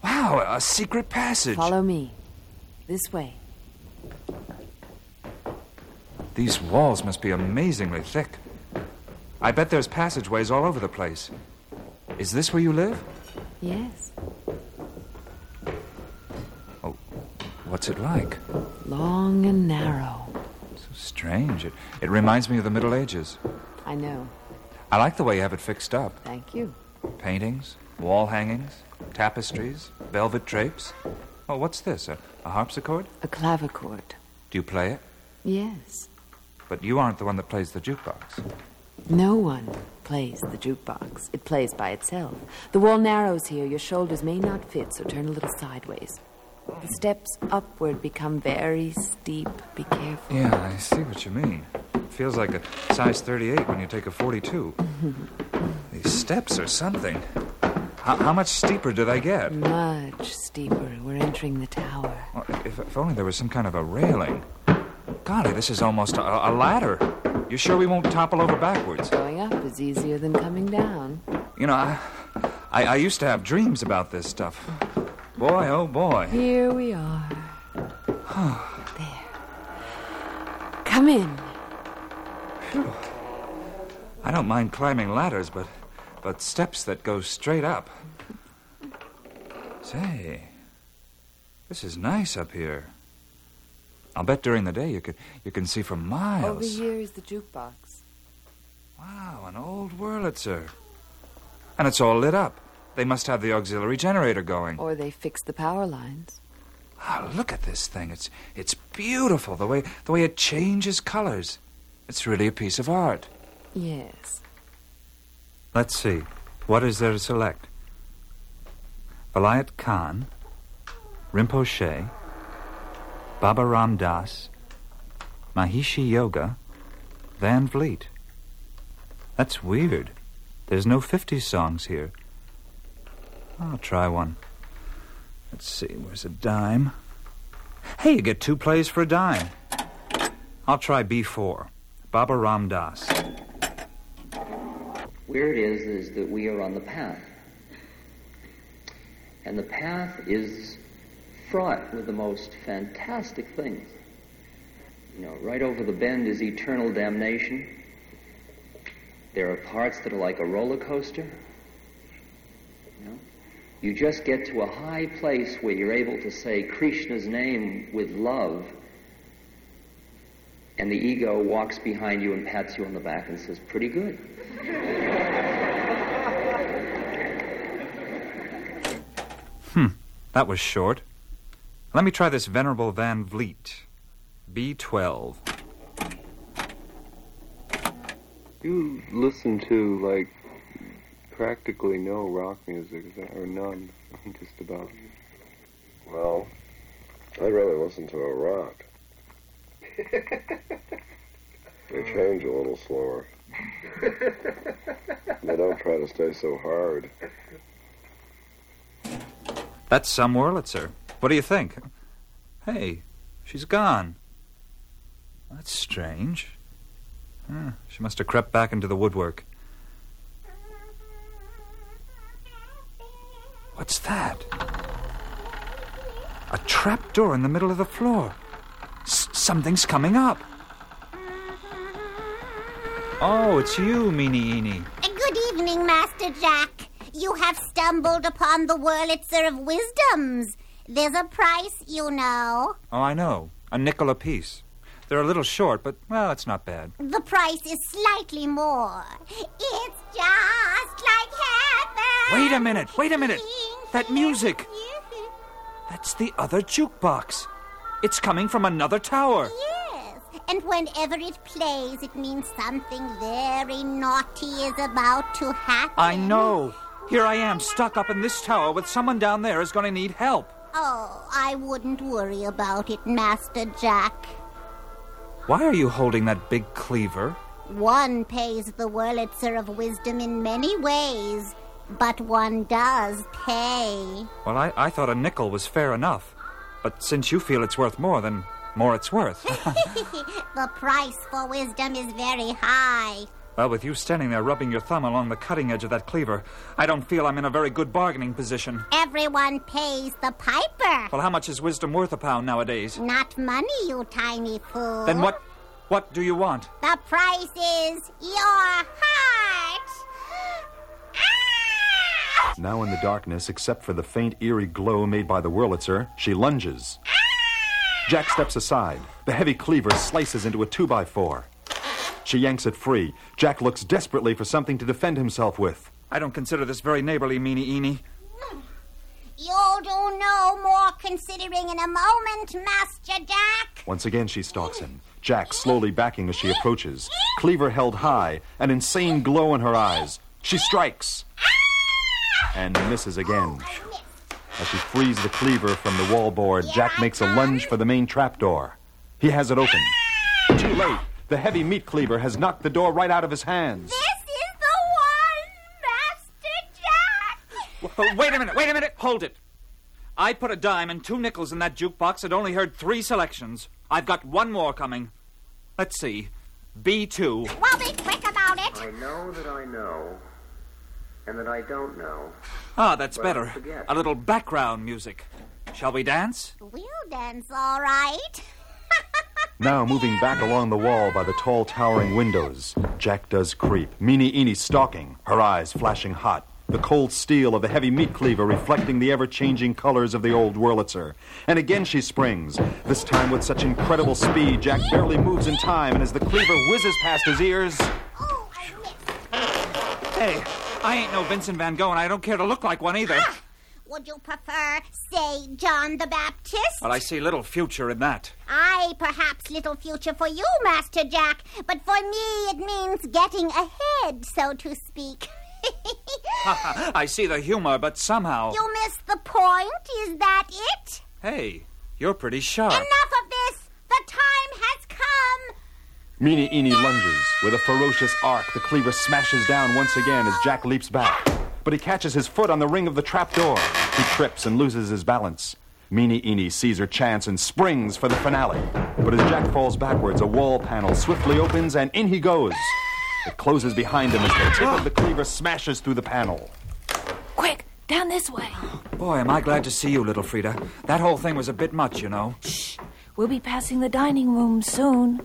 Wow, a secret passage. Follow me. This way. These walls must be amazingly thick. I bet there's passageways all over the place. Is this where you live? Yes. Oh, what's it like? Long and narrow. So strange. It, it reminds me of the Middle Ages. I know. I like the way you have it fixed up. Thank you. Paintings, wall hangings, tapestries, velvet drapes. Oh, what's this? A, a harpsichord? A clavichord. Do you play it? Yes. But you aren't the one that plays the jukebox. No one plays the jukebox. It plays by itself. The wall narrows here. Your shoulders may not fit, so turn a little sideways. The steps upward become very steep. Be careful. Yeah, I see what you mean. Feels like a size 38 when you take a 42. These steps are something. How, how much steeper do they get? Much steeper. We're entering the tower. Well, if, if only there was some kind of a railing. Golly, this is almost a, a ladder. You sure we won't topple over backwards? Going up is easier than coming down. You know, I, I, I used to have dreams about this stuff. Boy, oh boy. Here we are. there. Come in. Phew. I don't mind climbing ladders, but but steps that go straight up. Say, this is nice up here. I'll bet during the day you could you can see for miles. Over here is the jukebox. Wow, an old Wurlitzer. And it's all lit up. They must have the auxiliary generator going. Or they fixed the power lines. Ah, look at this thing. It's it's beautiful the way the way it changes colors. It's really a piece of art. Yes. Let's see. What is there to select? Vilayat Khan, Rinpoche, Baba Ram Dass, Mahishi Yoga, Van Vliet. That's weird. There's no 50s songs here. I'll try one. Let's see, where's a dime? Hey, you get two plays for a dime. I'll try B4. Baba Ram Dass. Where it is, is that we are on the path. And the path is fraught with the most fantastic things. You know, right over the bend is eternal damnation. There are parts that are like a roller coaster. You, know? you just get to a high place where you're able to say Krishna's name with love, and the ego walks behind you and pats you on the back and says, Pretty good. Hmm, that was short. Let me try this Venerable Van Vliet. B12. You listen to like practically no rock music, is that, or none, just about. Well, I'd rather listen to a rock. They change a little slower. they don't try to stay so hard. That's some Wurlitzer. What do you think? Hey, she's gone. That's strange. Huh, she must have crept back into the woodwork. What's that? A trap door in the middle of the floor. S- something's coming up. Oh, it's you, Meanie Eenie. Uh, good evening, Master Jack. You have stumbled upon the Wurlitzer of Wisdoms. There's a price, you know. Oh, I know. A nickel apiece. They're a little short, but, well, it's not bad. The price is slightly more. It's just like heaven. Wait a minute, wait a minute. That music. That's the other jukebox. It's coming from another tower. Yes, and whenever it plays, it means something very naughty is about to happen. I know. Here I am, stuck up in this tower with someone down there who's going to need help. Oh, I wouldn't worry about it, Master Jack. Why are you holding that big cleaver? One pays the Wurlitzer of Wisdom in many ways, but one does pay. Well, I, I thought a nickel was fair enough. But since you feel it's worth more, then more it's worth. the price for wisdom is very high. Well, with you standing there rubbing your thumb along the cutting edge of that cleaver, I don't feel I'm in a very good bargaining position. Everyone pays the piper. Well, how much is wisdom worth a pound nowadays? Not money, you tiny fool. Then what what do you want? The price is your heart. Ah! Now in the darkness, except for the faint, eerie glow made by the Wurlitzer, she lunges. Ah! Jack steps aside. The heavy cleaver slices into a two by four. She yanks it free. Jack looks desperately for something to defend himself with. I don't consider this very neighborly, Meanie Eenie. You'll do no more considering in a moment, Master Jack. Once again, she stalks him. Jack slowly backing as she approaches. Cleaver held high, an insane glow in her eyes. She strikes. And misses again. As she frees the cleaver from the wall board, Jack makes a lunge for the main trapdoor. He has it open. Too late. The heavy meat cleaver has knocked the door right out of his hands. This is the one, Master Jack. Wait a minute, wait a minute, hold it. I put a dime and two nickels in that jukebox and only heard three selections. I've got one more coming. Let's see. B2. Well, be quick about it. I know that I know, and that I don't know. Ah, that's Well, better. forget. A little background music. Shall we dance? We'll dance all right. Now moving back along the wall by the tall towering windows, Jack does creep. Meanie Eenie stalking, her eyes flashing hot. The cold steel of the heavy meat cleaver reflecting the ever changing colors of the old Wurlitzer. And again she springs, this time with such incredible speed, Jack barely moves in time, and as the cleaver whizzes past his ears. Hey, I ain't no Vincent Van Gogh, and I don't care to look like one either. Would you prefer, say, John the Baptist? Well, I see little future in that. I perhaps little future for you, Master Jack, but for me it means getting ahead, so to speak. I see the humor, but somehow. you missed the point, is that it? Hey, you're pretty sharp. Enough of this! The time has come! Meanie Eenie lunges. With a ferocious arc, the cleaver smashes down once again as Jack leaps back. But he catches his foot on the ring of the trapdoor. He trips and loses his balance. Meanie Eenie sees her chance and springs for the finale. But as Jack falls backwards, a wall panel swiftly opens and in he goes. It closes behind him as the tip of the cleaver smashes through the panel. Quick, down this way. Boy, am I glad to see you, little Frida. That whole thing was a bit much, you know. Shh. We'll be passing the dining room soon.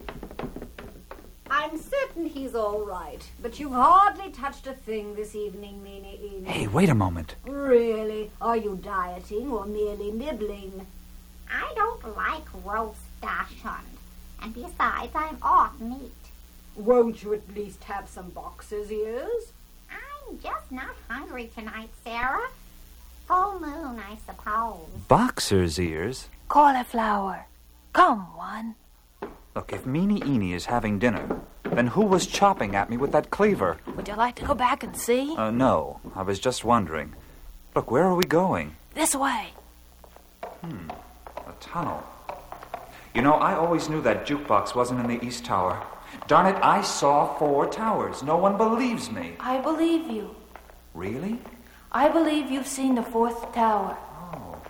I I'm certain he's all right. But you've hardly touched a thing this evening, Meanie Eenie. Hey, wait a moment. Really? Are you dieting or merely nibbling? I don't like roast dachshund. And besides, I'm off meat. Won't you at least have some boxer's ears? I'm just not hungry tonight, Sarah. Full moon, I suppose. Boxer's ears? Cauliflower. Come, one. Look, if Meanie Eenie is having dinner, then who was chopping at me with that cleaver? Would you like to go back and see? Uh, no, I was just wondering. Look, where are we going? This way. Hmm, a tunnel. You know, I always knew that jukebox wasn't in the East Tower. Darn it, I saw four towers. No one believes me. I believe you. Really? I believe you've seen the fourth tower. Oh.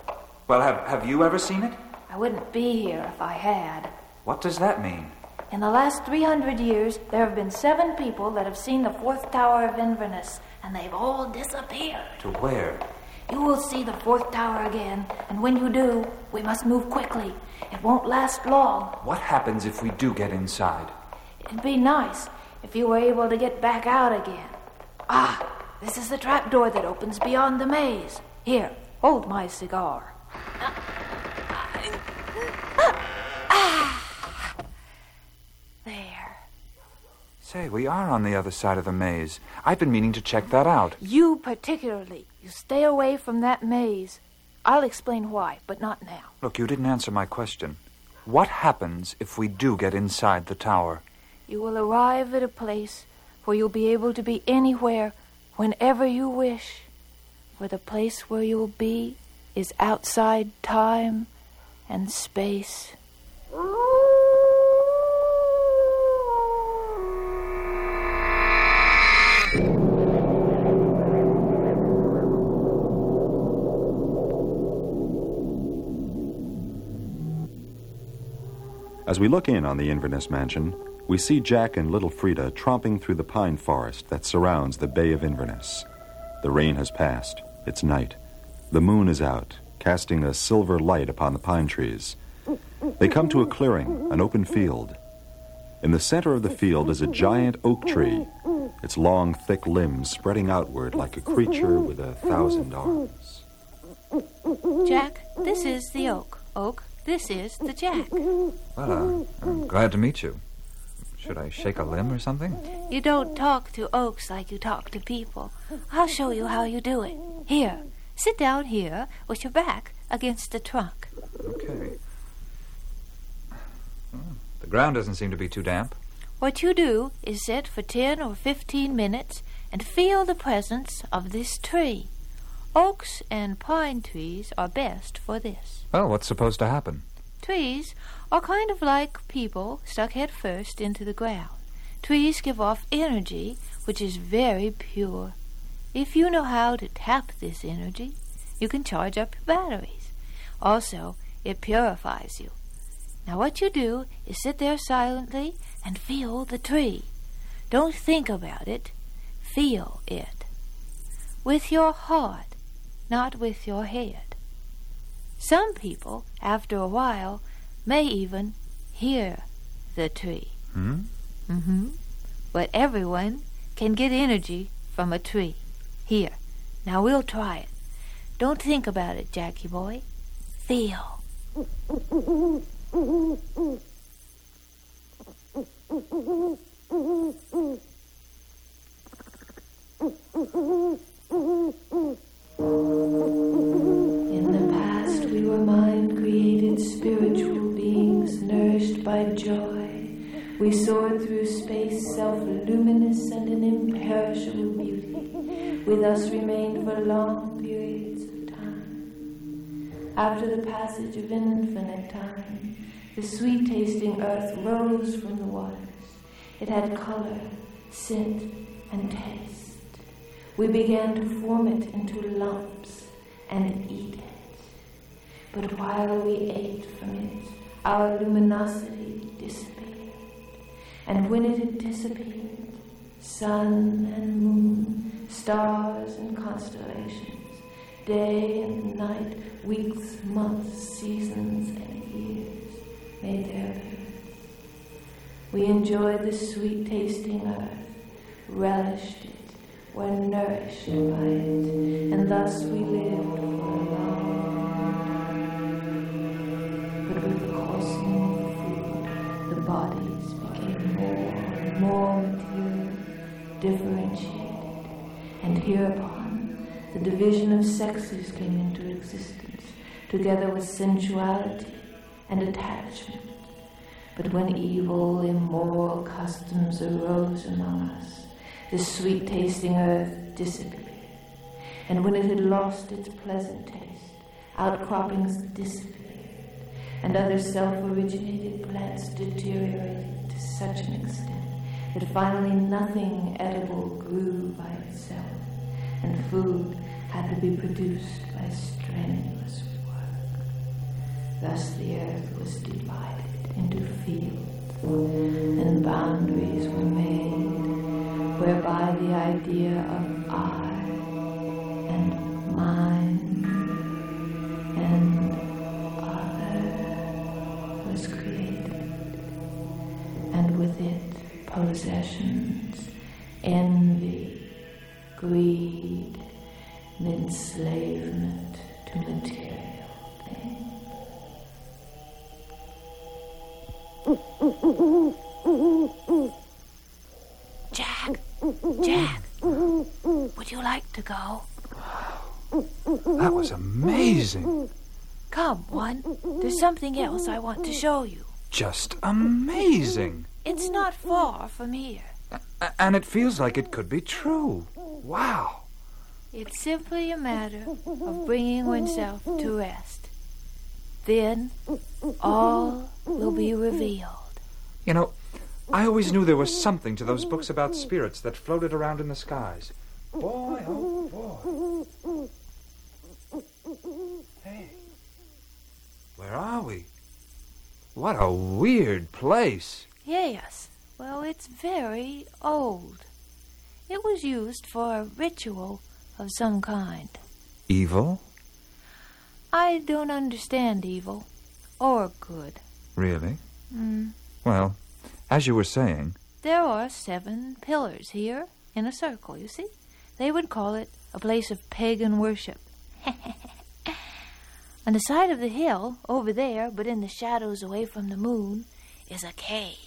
Well, have, have you ever seen it? I wouldn't be here if I had. What does that mean? In the last 300 years, there have been seven people that have seen the fourth tower of Inverness, and they've all disappeared. To where? You will see the fourth tower again, and when you do, we must move quickly. It won't last long. What happens if we do get inside? It'd be nice if you were able to get back out again. Ah, this is the trapdoor that opens beyond the maze. Here, hold my cigar. There. Say, we are on the other side of the maze. I've been meaning to check that out. You particularly. You stay away from that maze. I'll explain why, but not now. Look, you didn't answer my question. What happens if we do get inside the tower? You will arrive at a place where you'll be able to be anywhere, whenever you wish. For the place where you'll be is outside time and space. As we look in on the Inverness mansion, we see Jack and little Frida tromping through the pine forest that surrounds the Bay of Inverness. The rain has passed. It's night. The moon is out, casting a silver light upon the pine trees. They come to a clearing, an open field. In the center of the field is a giant oak tree, its long, thick limbs spreading outward like a creature with a thousand arms. Jack, this is the oak. Oak, this is the Jack. Well, uh, I'm glad to meet you. Should I shake a limb or something? You don't talk to oaks like you talk to people. I'll show you how you do it. Here, sit down here with your back against the trunk. Okay. The ground doesn't seem to be too damp. What you do is sit for 10 or 15 minutes and feel the presence of this tree. Oaks and pine trees are best for this. Well, what's supposed to happen? Trees are kind of like people stuck head first into the ground. Trees give off energy which is very pure. If you know how to tap this energy, you can charge up your batteries. Also, it purifies you. Now, what you do is sit there silently and feel the tree. Don't think about it, feel it. With your heart, not with your head. Some people, after a while, may even hear the tree. Hmm? Mm-hmm. But everyone can get energy from a tree. Here, now we'll try it. Don't think about it, Jackie boy. Feel. In the past, we were mind created spiritual beings nourished by joy. We soared through space, self luminous and in imperishable beauty. We thus remained for long periods of time. After the passage of infinite time, the sweet tasting earth rose from the waters. It had color, scent, and taste. We began to form it into lumps and eat it. But while we ate from it, our luminosity disappeared. And when it had disappeared, sun and moon, stars and constellations, day and night, weeks, months, seasons, and years made their appearance. We enjoyed the sweet tasting earth, relished were nourished by it, and thus we lived for a long But with the coursing of food, the bodies became more and more material, differentiated, and hereupon the division of sexes came into existence, together with sensuality and attachment. But when evil, immoral customs arose among us, the sweet tasting earth disappeared. And when it had lost its pleasant taste, outcroppings disappeared, and other self originated plants deteriorated to such an extent that finally nothing edible grew by itself, and food had to be produced by strenuous work. Thus the earth was divided into fields, and boundaries were made whereby the idea of I and mine and other was created, and with it possessions, envy, greed, and enslavement to material things. Jack, Jack, would you like to go? That was amazing. Come, one. There's something else I want to show you. Just amazing. It's not far from here. A- And it feels like it could be true. Wow. It's simply a matter of bringing oneself to rest. Then all will be revealed. You know, I always knew there was something to those books about spirits that floated around in the skies. Boy, oh boy. Hey. Where are we? What a weird place. Yes, well, it's very old. It was used for a ritual of some kind. Evil? I don't understand evil or good. Really? Mm. Well, as you were saying, There are seven pillars here in a circle, you see? They would call it a place of pagan worship. On the side of the hill, over there, but in the shadows away from the moon, is a cave.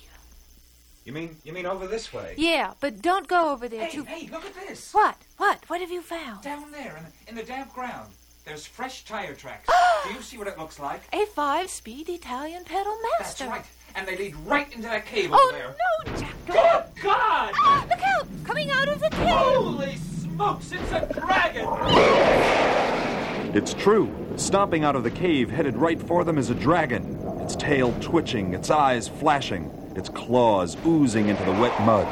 You mean you mean over this way? Yeah, but don't go over there Hey, too. hey, look at this. What? What? What have you found? Down there in the, in the damp ground. There's fresh tire tracks. Do you see what it looks like? A five-speed Italian pedal master. That's master. right. And they lead right into that cave Oh, over there. no, Jack! Good God! Ah, look out! Coming out of the cave! Holy smokes, it's a dragon! It's true. Stomping out of the cave, headed right for them, is a dragon. Its tail twitching, its eyes flashing, its claws oozing into the wet mud.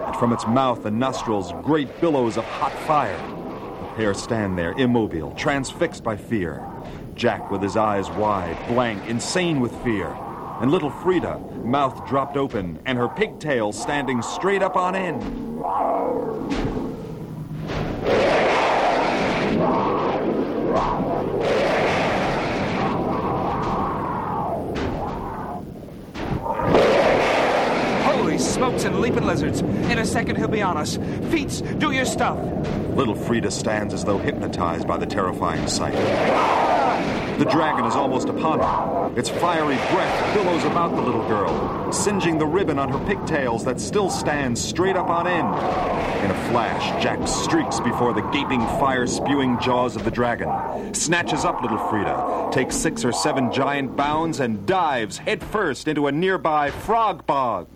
And from its mouth and nostrils, great billows of hot fire. The pair stand there, immobile, transfixed by fear. Jack with his eyes wide, blank, insane with fear. And little Frida, mouth dropped open, and her pigtail standing straight up on end. Smokes and leaping lizards. In a second, he'll be on us. Feats, do your stuff. Little Frida stands as though hypnotized by the terrifying sight. The dragon is almost upon her. Its fiery breath billows about the little girl, singeing the ribbon on her pigtails that still stands straight up on end. In a flash, Jack streaks before the gaping, fire spewing jaws of the dragon, snatches up little Frida, takes six or seven giant bounds, and dives headfirst into a nearby frog bog.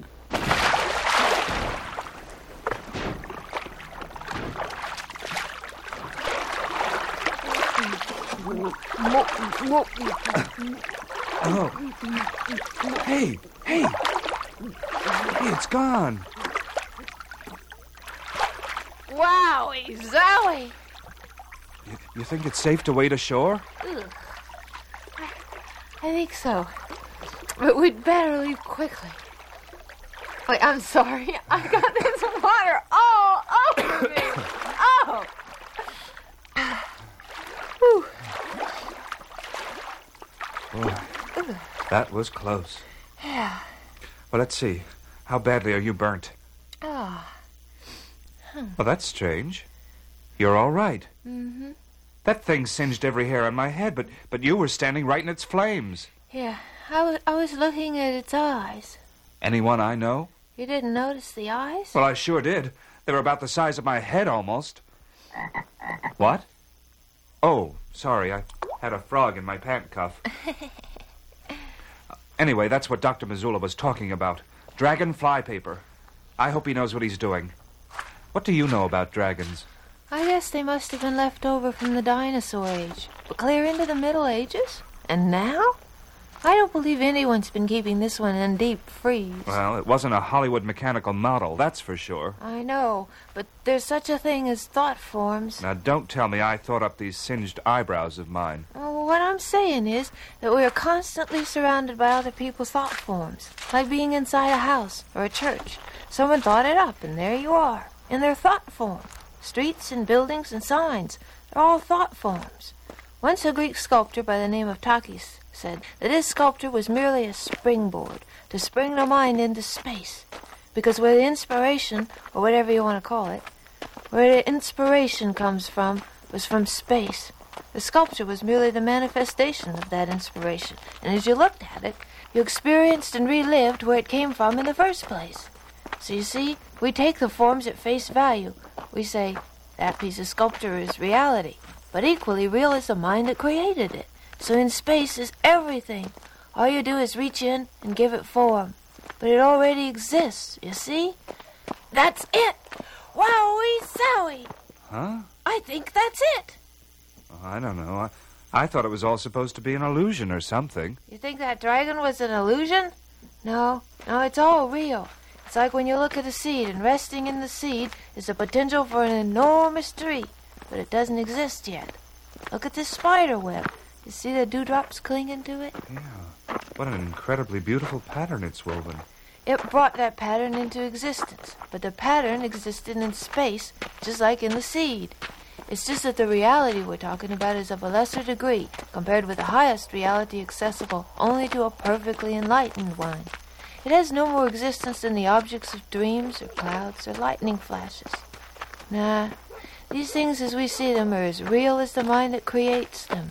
Oh. Hey, hey! Hey, it's gone. Wowie, zowie! You, you think it's safe to wade ashore? Ugh. I, I think so. But we'd better leave quickly. Wait, I'm sorry. I got this water all over me. Oh! Whew. That was close. Yeah. Well, let's see. How badly are you burnt? Ah. Well, that's strange. You're all right. Mm-hmm. That thing singed every hair on my head, but but you were standing right in its flames. Yeah, I was, I was looking at its eyes. Anyone I know? You didn't notice the eyes? Well, I sure did. They were about the size of my head almost. What? Oh, sorry. I had a frog in my pant cuff. Anyway, that's what Dr. Missoula was talking about. Dragon fly paper. I hope he knows what he's doing. What do you know about dragons? I guess they must have been left over from the dinosaur age. But clear into the Middle Ages? And now? I don't believe anyone's been keeping this one in deep freeze. Well, it wasn't a Hollywood mechanical model, that's for sure. I know, but there's such a thing as thought forms. Now, don't tell me I thought up these singed eyebrows of mine. Oh, well, what I'm saying is that we are constantly surrounded by other people's thought forms, like being inside a house or a church. Someone thought it up, and there you are, in their thought form. Streets and buildings and signs, they're all thought forms. Once a Greek sculptor by the name of Takis said that his sculpture was merely a springboard to spring the mind into space. Because where the inspiration, or whatever you want to call it, where the inspiration comes from was from space. The sculpture was merely the manifestation of that inspiration, and as you looked at it, you experienced and relived where it came from in the first place. So you see, we take the forms at face value. We say, that piece of sculpture is reality, but equally real is the mind that created it. So in space is everything. All you do is reach in and give it form. But it already exists, you see? That's it! Wowie zowie! Huh? I think that's it! I don't know. I, I thought it was all supposed to be an illusion or something. You think that dragon was an illusion? No, no, it's all real. It's like when you look at a seed, and resting in the seed is the potential for an enormous tree, but it doesn't exist yet. Look at this spider web. You see the dewdrops clinging to it? Yeah. What an incredibly beautiful pattern it's woven. It brought that pattern into existence, but the pattern existed in space, just like in the seed. It's just that the reality we're talking about is of a lesser degree compared with the highest reality accessible only to a perfectly enlightened one. It has no more existence than the objects of dreams or clouds or lightning flashes. Nah, these things as we see them are as real as the mind that creates them.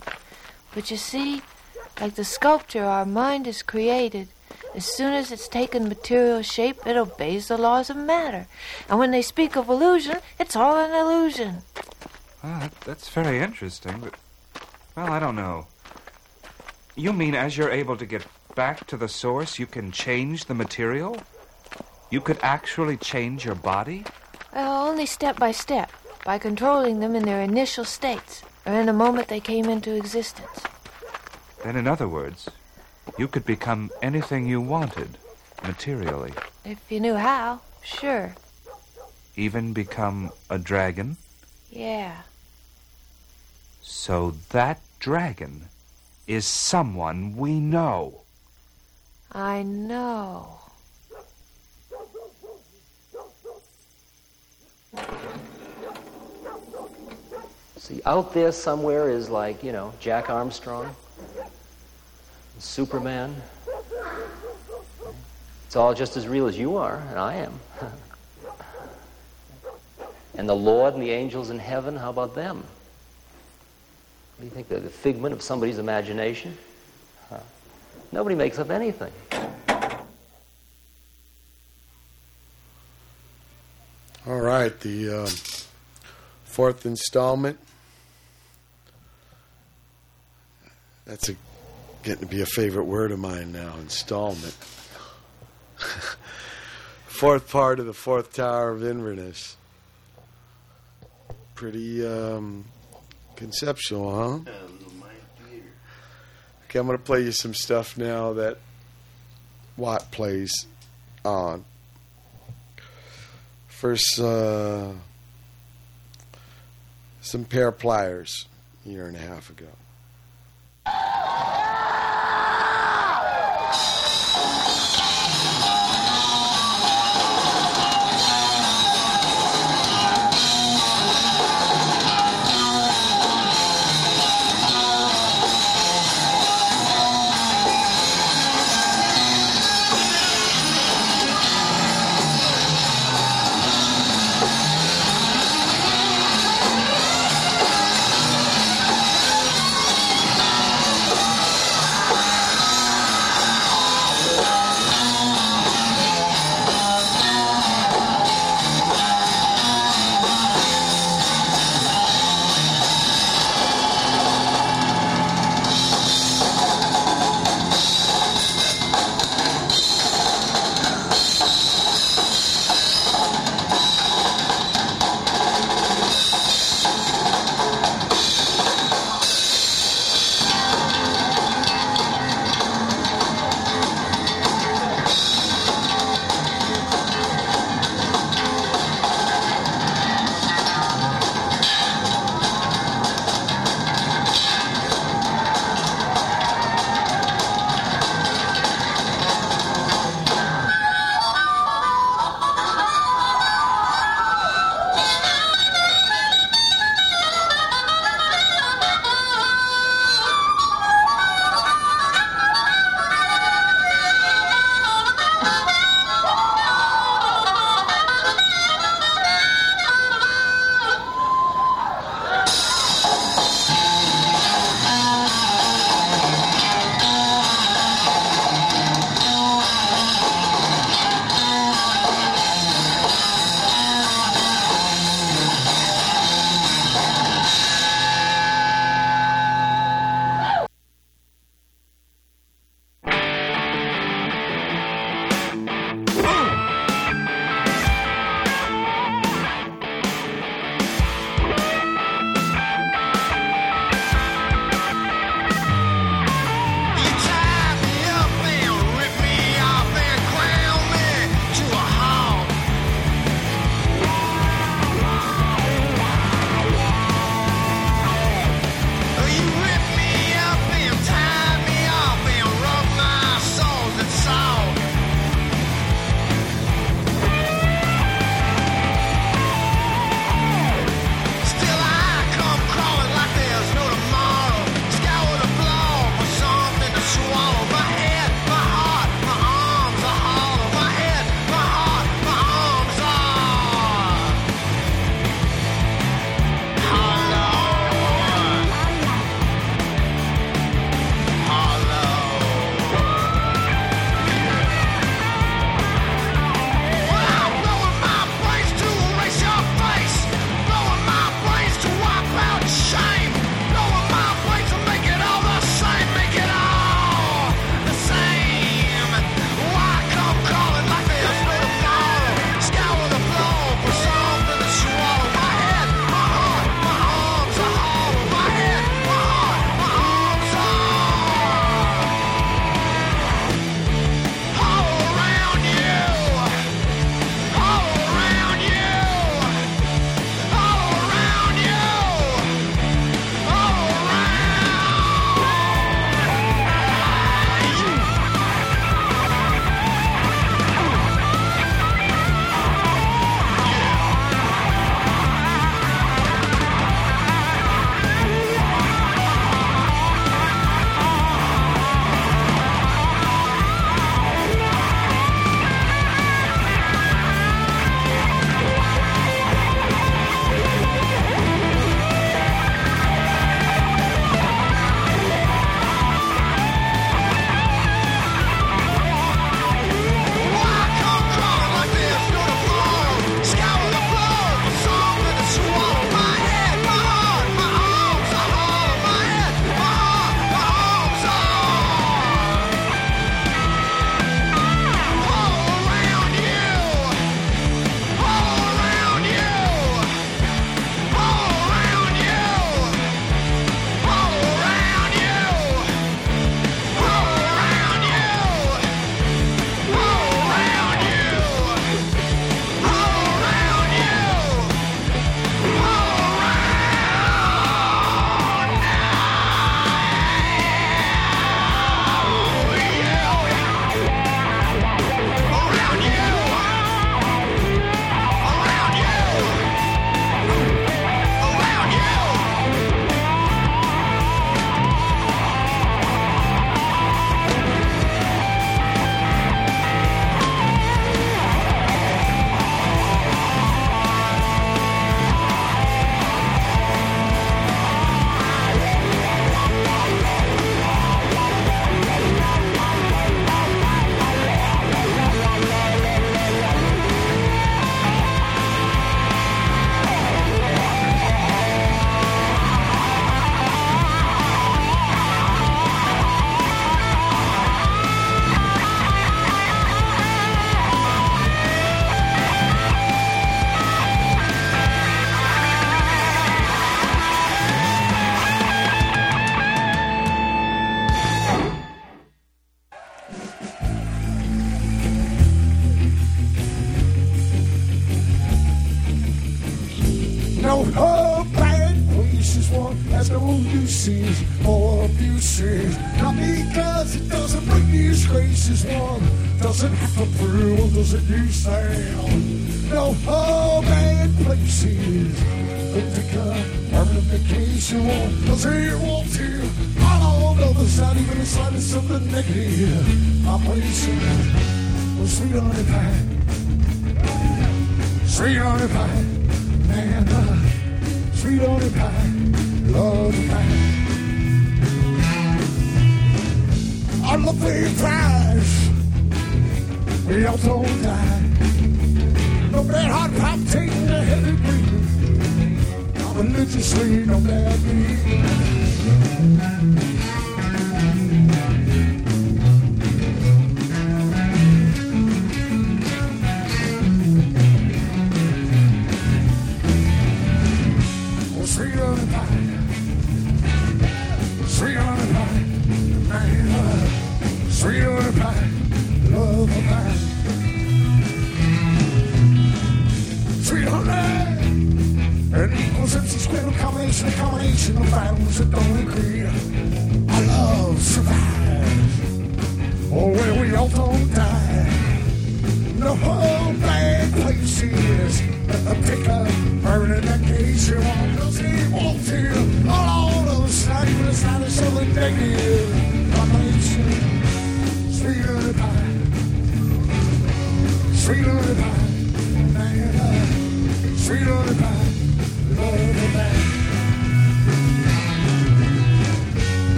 But you see, like the sculpture our mind is created, as soon as it's taken material shape, it obeys the laws of matter. And when they speak of illusion, it's all an illusion. Well, that, that's very interesting, but, well, I don't know. You mean as you're able to get back to the source, you can change the material? You could actually change your body? Well, only step by step, by controlling them in their initial states, or in the moment they came into existence. Then, in other words, you could become anything you wanted, materially. If you knew how, sure. Even become a dragon? Yeah. So that dragon is someone we know. I know. Out there somewhere is like, you know, Jack Armstrong, Superman. It's all just as real as you are, and I am. and the Lord and the angels in heaven, how about them? What do you think? They're the figment of somebody's imagination? Huh. Nobody makes up anything. All right, the uh, fourth installment. That's a, getting to be a favorite word of mine now. Installment. fourth part of the fourth tower of Inverness. Pretty um, conceptual, huh? Okay, I'm going to play you some stuff now that Watt plays on. First, uh, some pair of pliers a year and a half ago. Thank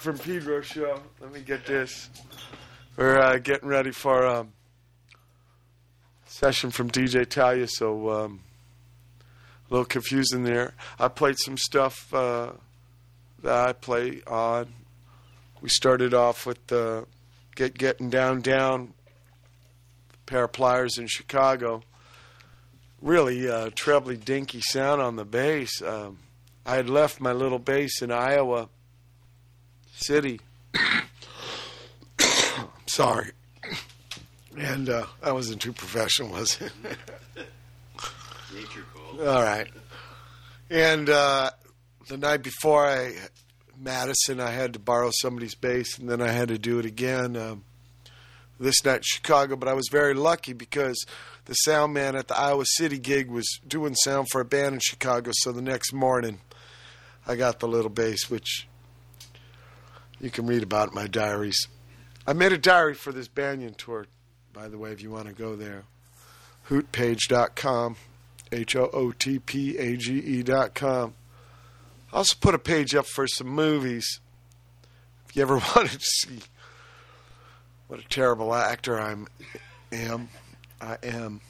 from Pedro show. Let me get this. We're uh, getting ready for a um, session from DJ Thalia, so um, a little confusing there. I played some stuff uh, that I play on. We started off with the Get Getting Down Down pair of pliers in Chicago. Really uh, trebly dinky sound on the bass. Um, I had left my little bass in Iowa City. Sorry. And uh, I wasn't too professional, was it? Nature call. All right. And uh, the night before I Madison, I had to borrow somebody's bass, and then I had to do it again. Um, this night in Chicago, but I was very lucky because the sound man at the Iowa City gig was doing sound for a band in Chicago. So the next morning, I got the little bass, which you can read about my diaries. I made a diary for this Banyan tour, by the way, if you want to go there. Hootpage.com, H O O T P A G E.com. I also put a page up for some movies. If you ever wanted to see what a terrible actor I am, I am.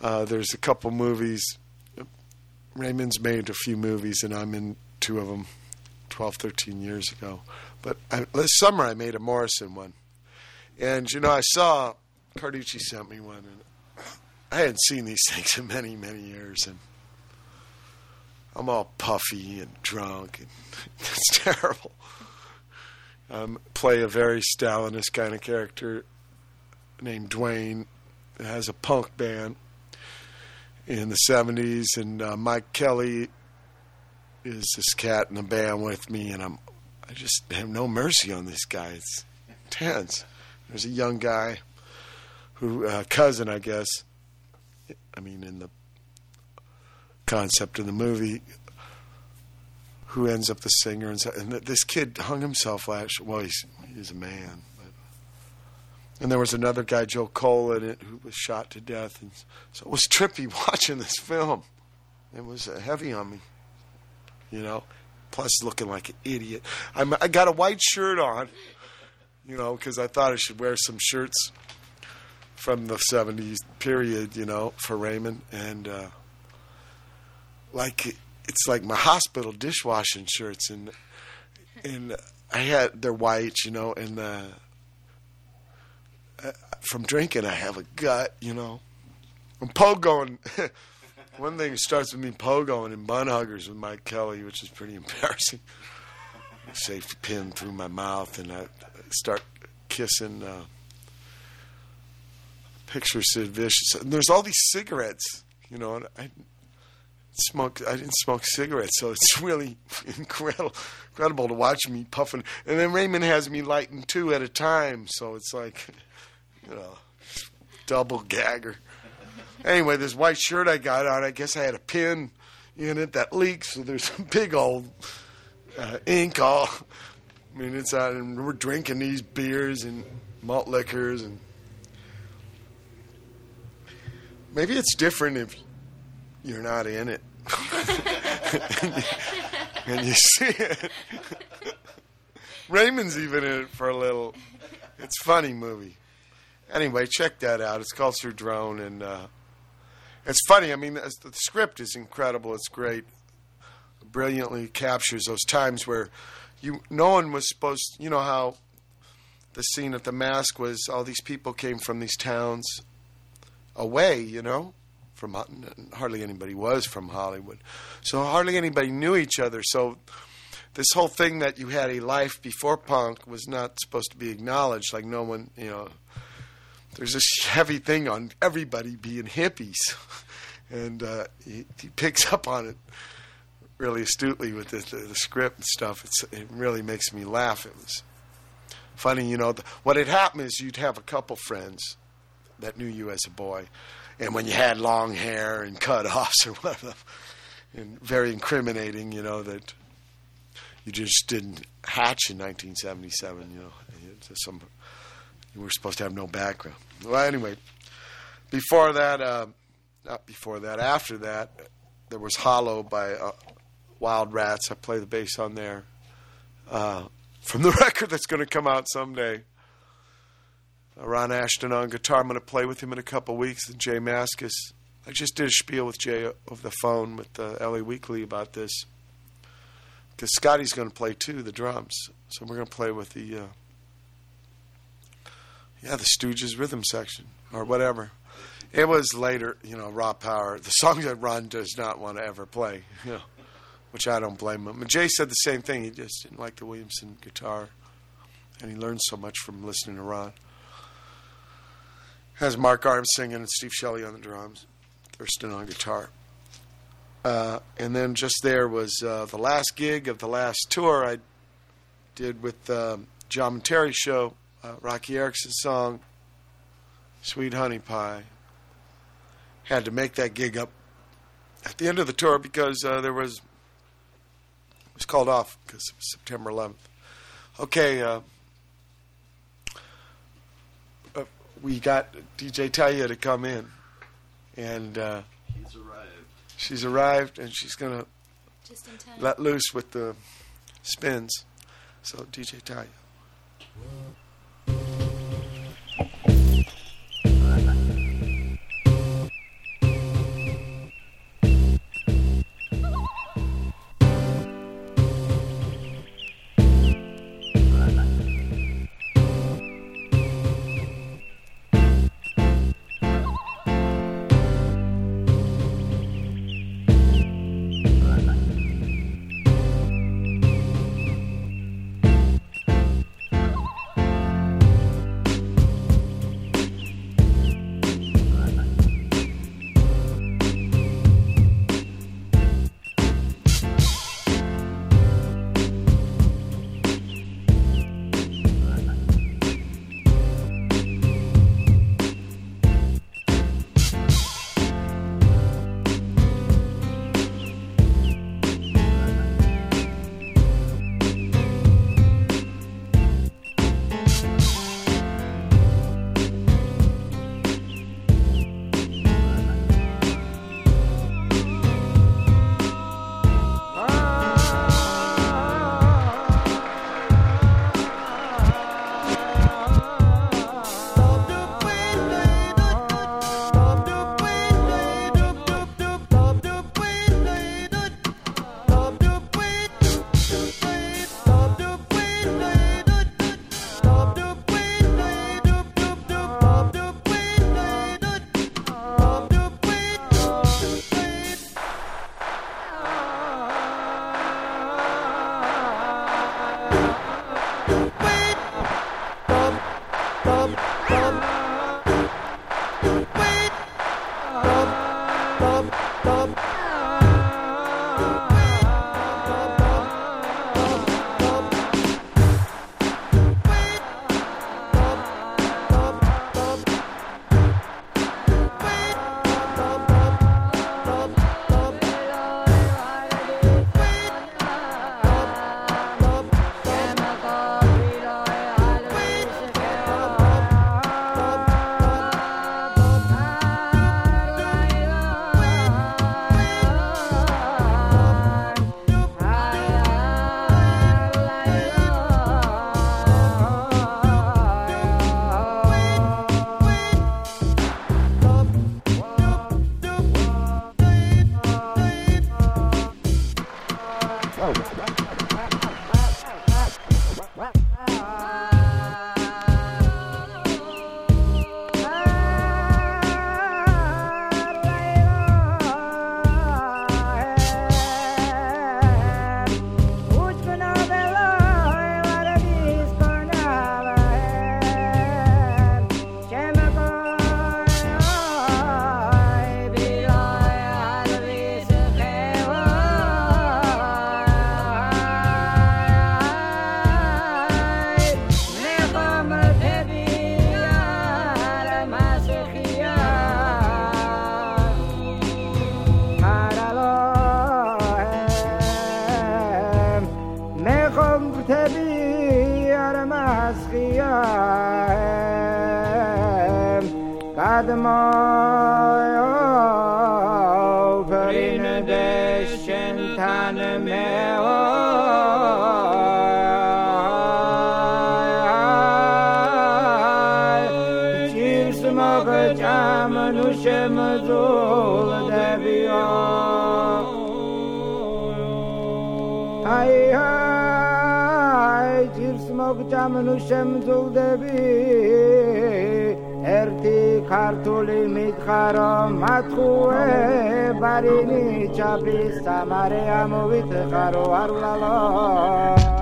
Uh, there's a couple movies. Raymond's made a few movies, and I'm in two of them 12, 13 years ago. But I, this summer I made a Morrison one. And, you know, I saw, Carducci sent me one, and I hadn't seen these things in many, many years. And I'm all puffy and drunk, and it's terrible. Um, play a very Stalinist kind of character named Dwayne that has a punk band in the 70s, and uh, Mike Kelley is this cat in the band with me, and I'm I just have no mercy on this guy. It's intense. There's a young guy who uh, cousin, I guess. I mean, in the concept of the movie, who ends up the singer, and, and this kid hung himself last. Well, he's he's a man. But, and there was another guy, Joe Cole, in it, who was shot to death, and so it was trippy watching this film. It was uh, heavy on me, you know. Plus, looking like an idiot. I'm, I got a white shirt on, you know, because I thought I should wear some shirts from the 70s period, you know, for Raymond. And, uh, like, it's like my hospital dishwashing shirts. And, and I had, they're white, you know, and, uh, uh, from drinking, I have a gut, you know. I'm pogoing. One thing starts with me pogoing and bun huggers with Mike Kelley, which is pretty embarrassing. Safety pin through my mouth, and I start kissing. Uh, picture Sid Vicious. And there's all these cigarettes, you know. And I smoke. I didn't smoke cigarettes, so it's really incredible, incredible to watch me puffing. And then Raymond has me lighting two at a time, so it's like, you know, double gagger. Anyway, this white shirt I got on, I guess I had a pin in it that leaked, so there's some big old uh, ink all. I mean, it's out, and we're drinking these beers and malt liquors, and maybe it's different if you're not in it. and you see it. Raymond's even in it for a little. It's funny movie. Anyway, check that out. It's called Sir Drone, and uh, it's funny. I mean, the, script is incredible. It's great. Brilliantly captures those times where you no one was supposed. You know how the scene at the Masque was. All these people came from these towns away. You know, from hardly anybody was from Hollywood, so hardly anybody knew each other. So this whole thing that you had a life before punk was not supposed to be acknowledged. Like no one, you know, there's this heavy thing on everybody being hippies, and uh, he, he picks up on it really astutely with the, the, the script and stuff. It's, it really makes me laugh. It was funny, you know. The, what had happened is you'd have a couple friends that knew you as a boy, and when you had long hair and cut offs or whatever, and very incriminating, you know that you just didn't hatch in 1977. You know, some you were supposed to have no background. Well, anyway, before that, uh, not before that, after that, there was Hollow by uh, Wylde Ratttz. I play the bass on there uh, from the record that's going to come out someday. Uh, Ron Ashton on guitar. I'm going to play with him in a couple weeks. And J Mascis. I just did a spiel with Jay over the phone with the LA Weekly about this because Scotty's going to play too, the drums. So we're going to play with the uh, yeah, the Stooges rhythm section or whatever. It was later, you know, raw power. The songs that Ron does not want to ever play, you know, which I don't blame him. Jay said the same thing. He just didn't like the Williamson guitar, and he learned so much from listening to Ron. Has Mark Arms singing and Steve Shelley on the drums, Thurston on guitar. Uh, and then just there was uh, the last gig of the last tour I did with um, Jom and Terry show uh, Roky Erickson's song, Sweet Honey Pie. Had to make that gig up at the end of the tour because uh, there was, it was called off because it was September 11th. Okay, uh, uh, we got DJ Thalia to come in, and uh, He's arrived. she's arrived, and she's gonna Just in time. let loose with the spins. So DJ Thalia. Thank Thank you. გჭამნუ შემძულდებიო აი აი ძირს მოგჭამნუ შემძულდები ერთი ქართული მითხარო მათხოვე ბარინი ჩაფის სამარე ამოვითხარო არ ვალო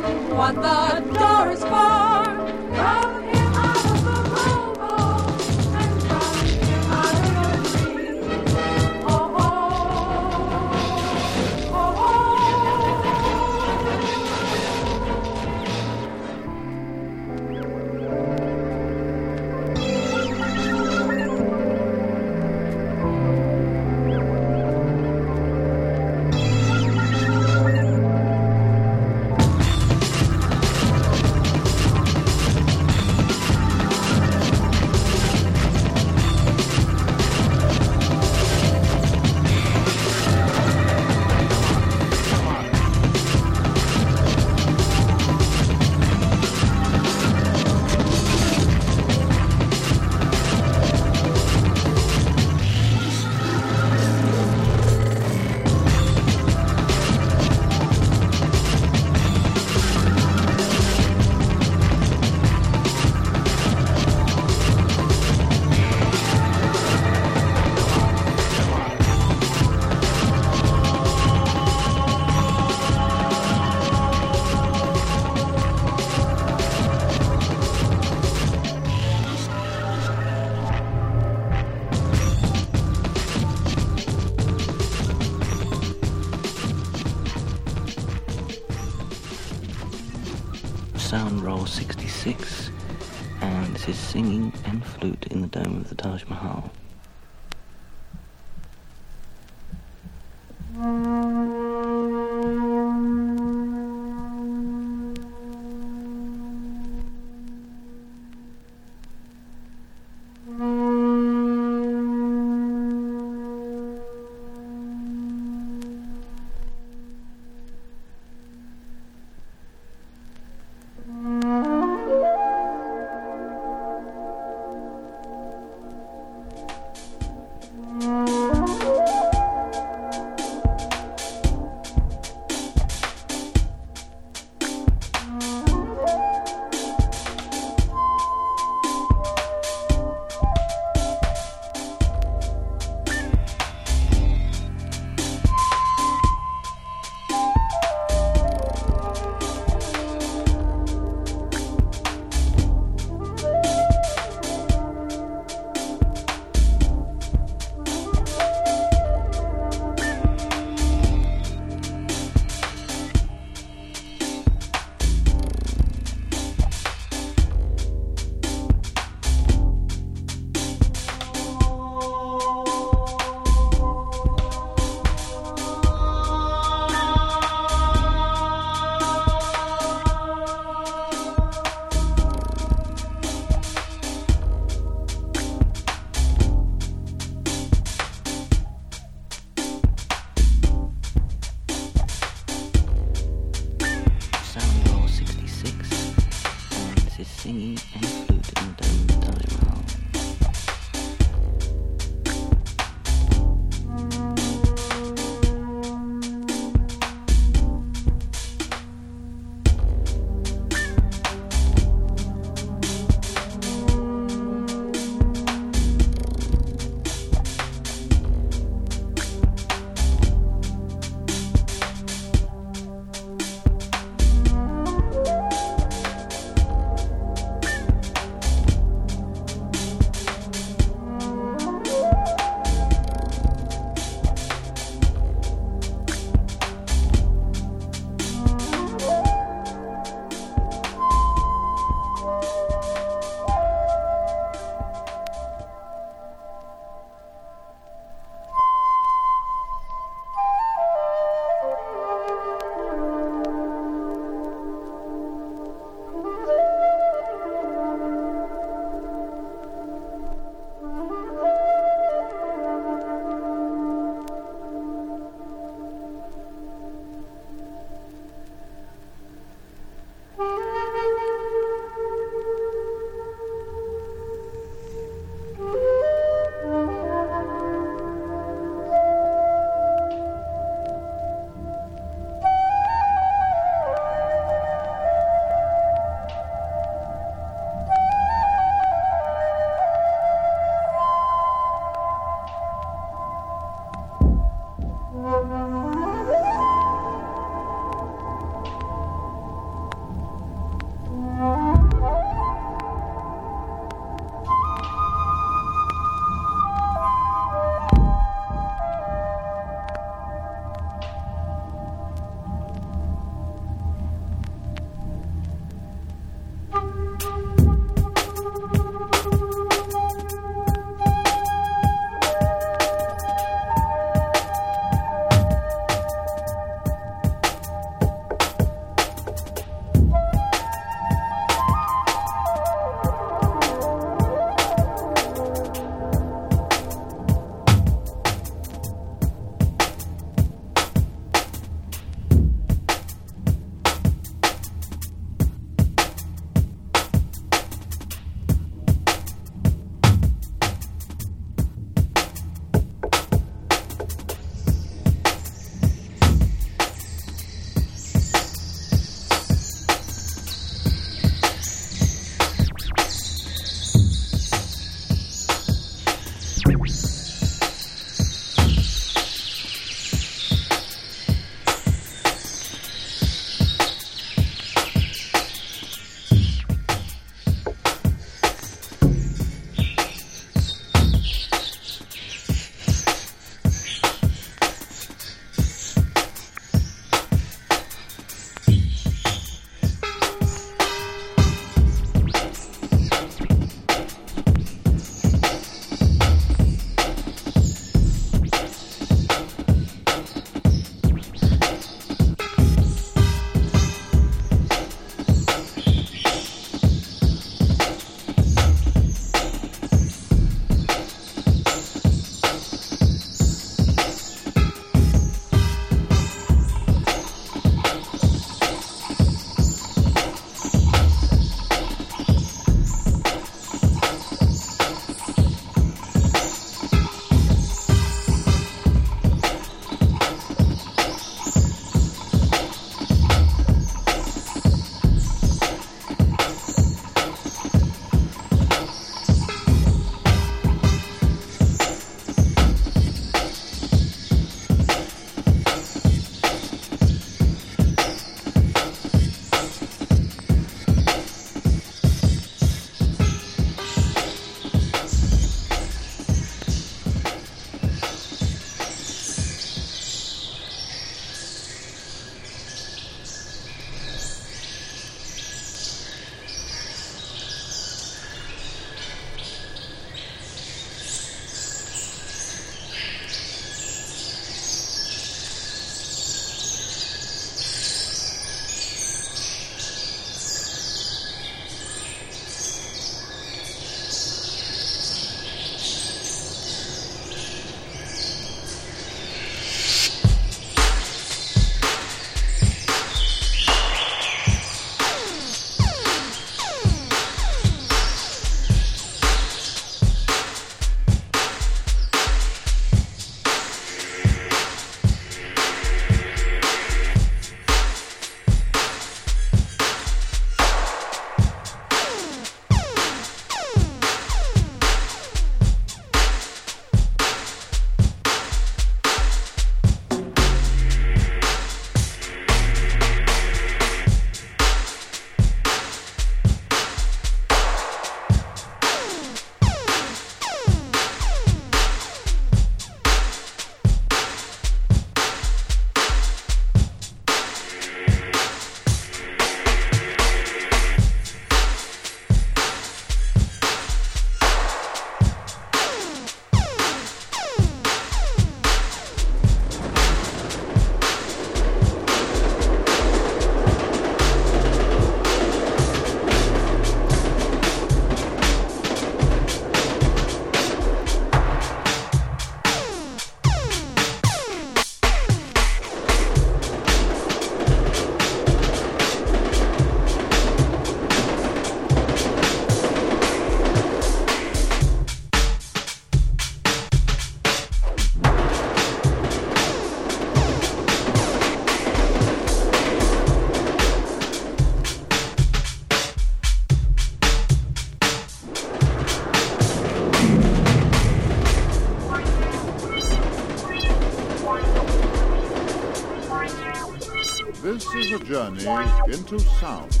journey into sound.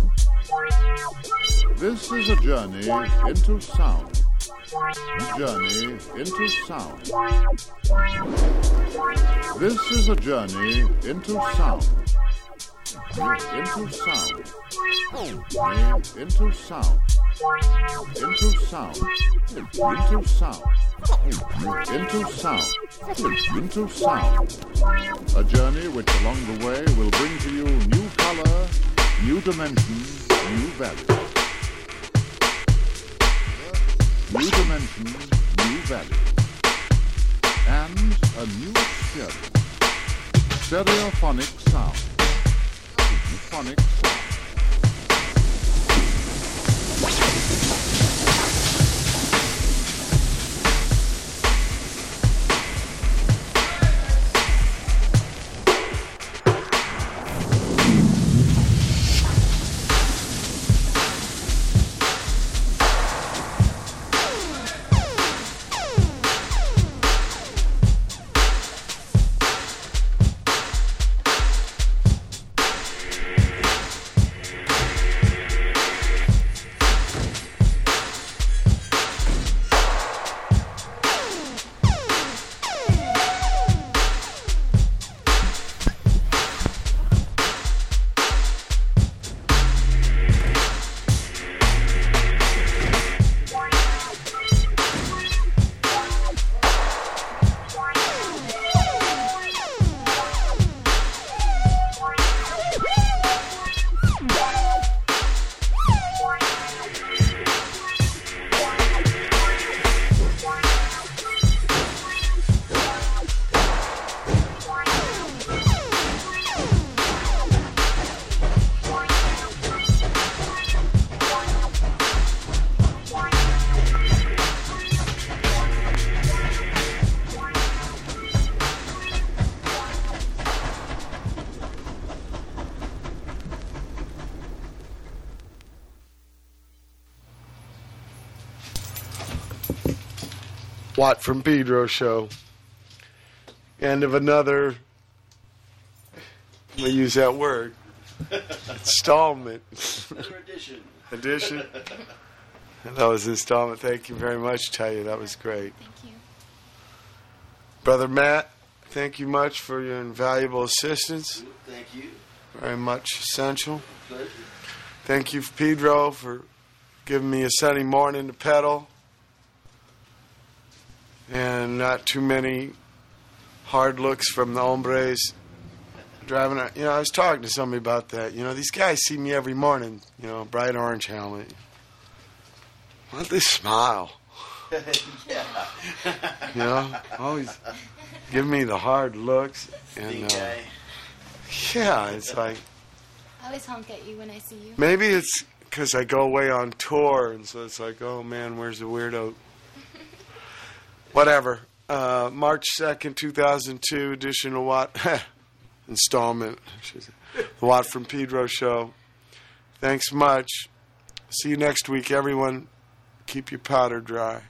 This is a journey into sound. Journey into sound. This is a journey into sound. Into sound. Into sound. Into sound. Into sound. Into sound. Into sound. A journey which along the way will bring to you new color, new dimension, new value. New dimension, new value. And a new experience. Stereophonic sound. Phonic sound. Watt from Pedro show. End of another. I'm gonna use that word. Installment. Another edition. Edition. That was installment. Thank you very much, tell. That was great. Thank you. Brother Matt, thank you much for your invaluable assistance. Thank you. Very much essential. Pleasure. Thank you, Pedro, for giving me a sunny morning to pedal. And not too many hard looks from the hombres driving. a- You know, I was talking to somebody about that. You know, these guys see me every morning, you know, bright orange helmet. Why don't they smile? yeah. You know, always give me the hard looks. And, uh, yeah, it's like, I always honk at you when I see you. Maybe it's because I go away on tour, and so it's like, oh man, where's the weirdo? Whatever. Uh, March 2nd, 2002 edition of Watt installment. The Watt from Pedro show. Thanks much. See you next week, everyone. Keep your powder dry.